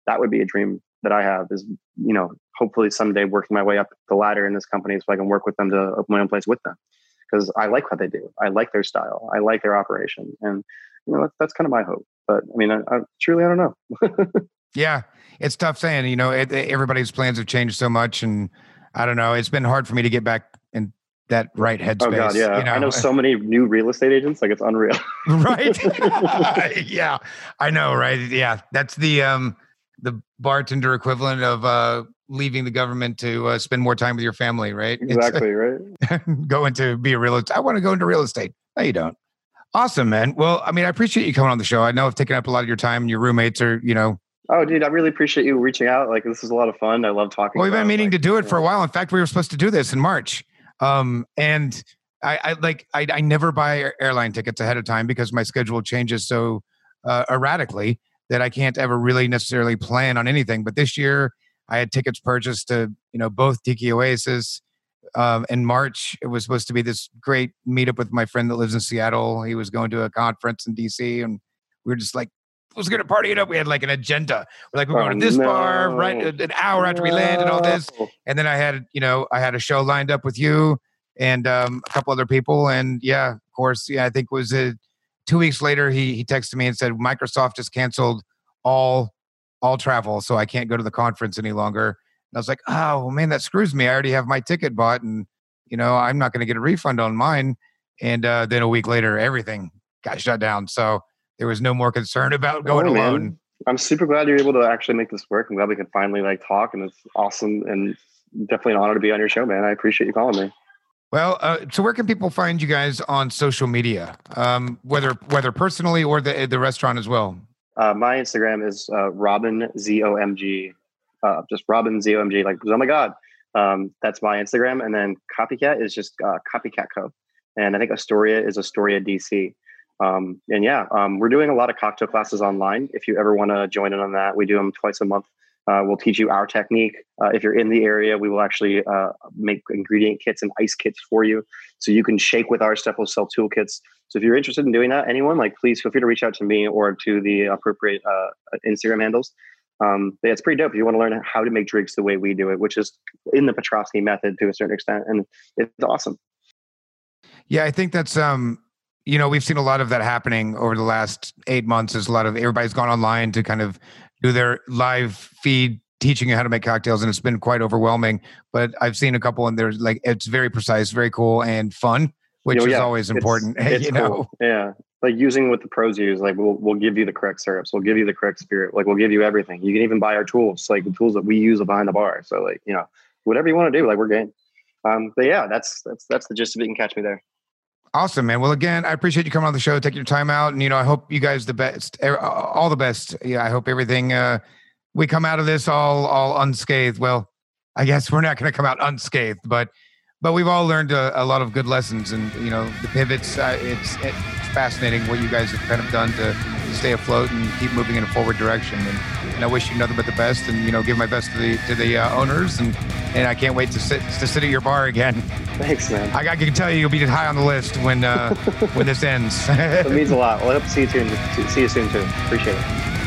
that would be a dream that i have is you know hopefully someday working my way up the ladder in this company so i can work with them to open my own place with them. Because i like what they do. I like their style. I like their operation. And you know, that's, that's kind of my hope. But I mean, I, I truly, I don't know. yeah, it's tough saying. You know, it, everybody's plans have changed so much, and I don't know. It's been hard for me to get back in that right headspace. Oh God, yeah. You know? I know so many new real estate agents. Like it's unreal. right. yeah, I know. Right. Yeah, that's the um the bartender equivalent of uh leaving the government to uh, spend more time with your family. Right. Exactly. right. going to be a real. I want to go into real estate. No, you don't. Awesome, man. Well, I mean, I appreciate you coming on the show. I know I've taken up a lot of your time. and Your roommates are, you know. Oh, dude, I really appreciate you reaching out. Like, this is a lot of fun. I love talking. Well, we've been meaning like, to do it for a while. In fact, we were supposed to do this in March. Um, and I, I like, I, I never buy airline tickets ahead of time because my schedule changes so uh, erratically that I can't ever really necessarily plan on anything. But this year, I had tickets purchased to, you know, both Tiki Oasis um, in March. It was supposed to be this great meetup with my friend that lives in Seattle. He was going to a conference in DC, and we were just like, was going to party it up. We had like an agenda. We're like, we're going to this no. bar right an hour after no. we land and all this. And then I had, you know, I had a show lined up with you and um, a couple other people. And yeah, of course, yeah, I think was it two weeks later. He he texted me and said Microsoft just canceled all all travel, so I can't go to the conference any longer. And I was like, oh man, that screws me. I already have my ticket bought, and you know I'm not going to get a refund on mine. And uh, then a week later, everything got shut down. So there was no more concern about going oh, alone. Man. I'm super glad you're able to actually make this work. I'm glad we can finally like talk, and it's awesome and definitely an honor to be on your show, man. I appreciate you calling me. Well, uh, so where can people find you guys on social media, um, whether whether personally or the the restaurant as well? Uh, my Instagram is uh, Robin Z O M G uh, just Robin ZOMG, like, oh my God. Um, that's my Instagram. And then Copycat is just uh, Copycat Co. And I think Astoria is Astoria DC. Um, and yeah, um, we're doing a lot of cocktail classes online. If you ever want to join in on that, we do them twice a month. Uh, we'll teach you our technique. Uh, if you're in the area, we will actually uh, make ingredient kits and ice kits for you, so you can shake with our stuff. We'll sell toolkits. So if you're interested in doing that, anyone like, please feel free to reach out to me or to the appropriate uh, Instagram handles. Um, yeah, it's pretty dope if you want to learn how to make drinks the way we do it, which is in the Petraske method to a certain extent, and it's awesome. Yeah, I think that's um, you know, we've seen a lot of that happening over the last eight months. There's a lot of everybody's gone online to kind of do their live feed teaching you how to make cocktails, and it's been quite overwhelming. But I've seen a couple, and there's like it's very precise, very cool, and fun, which is always important. It's, it's you cool. know, yeah, like using what the pros use. Like we'll we'll give you the correct syrups, we'll give you the correct spirit, like we'll give you everything. You can even buy our tools, like the tools that we use behind the bar. So like you know, whatever you want to do, like we're game. Um, but yeah, that's that's that's the gist of it. You can catch me there. Awesome, man. Well, again, I appreciate you coming on the show, taking your time out, and you know, I hope you guys the best, all the best. Yeah, I hope everything. Uh, we come out of this all all unscathed. Well, I guess we're not going to come out unscathed, but but we've all learned a, a, lot of good lessons, and you know, the pivots. Uh, it's it's fascinating what you guys have kind of done to, stay afloat and keep moving in a forward direction. And, and, I wish you nothing but the best, and you know, give my best to the to the uh, owners and and I can't wait to sit to sit at your bar again. Thanks, man. I, I can tell you, you'll be high on the list when uh, when this ends. it means a lot. Well, I hope to see you soon. See you soon too. Appreciate it.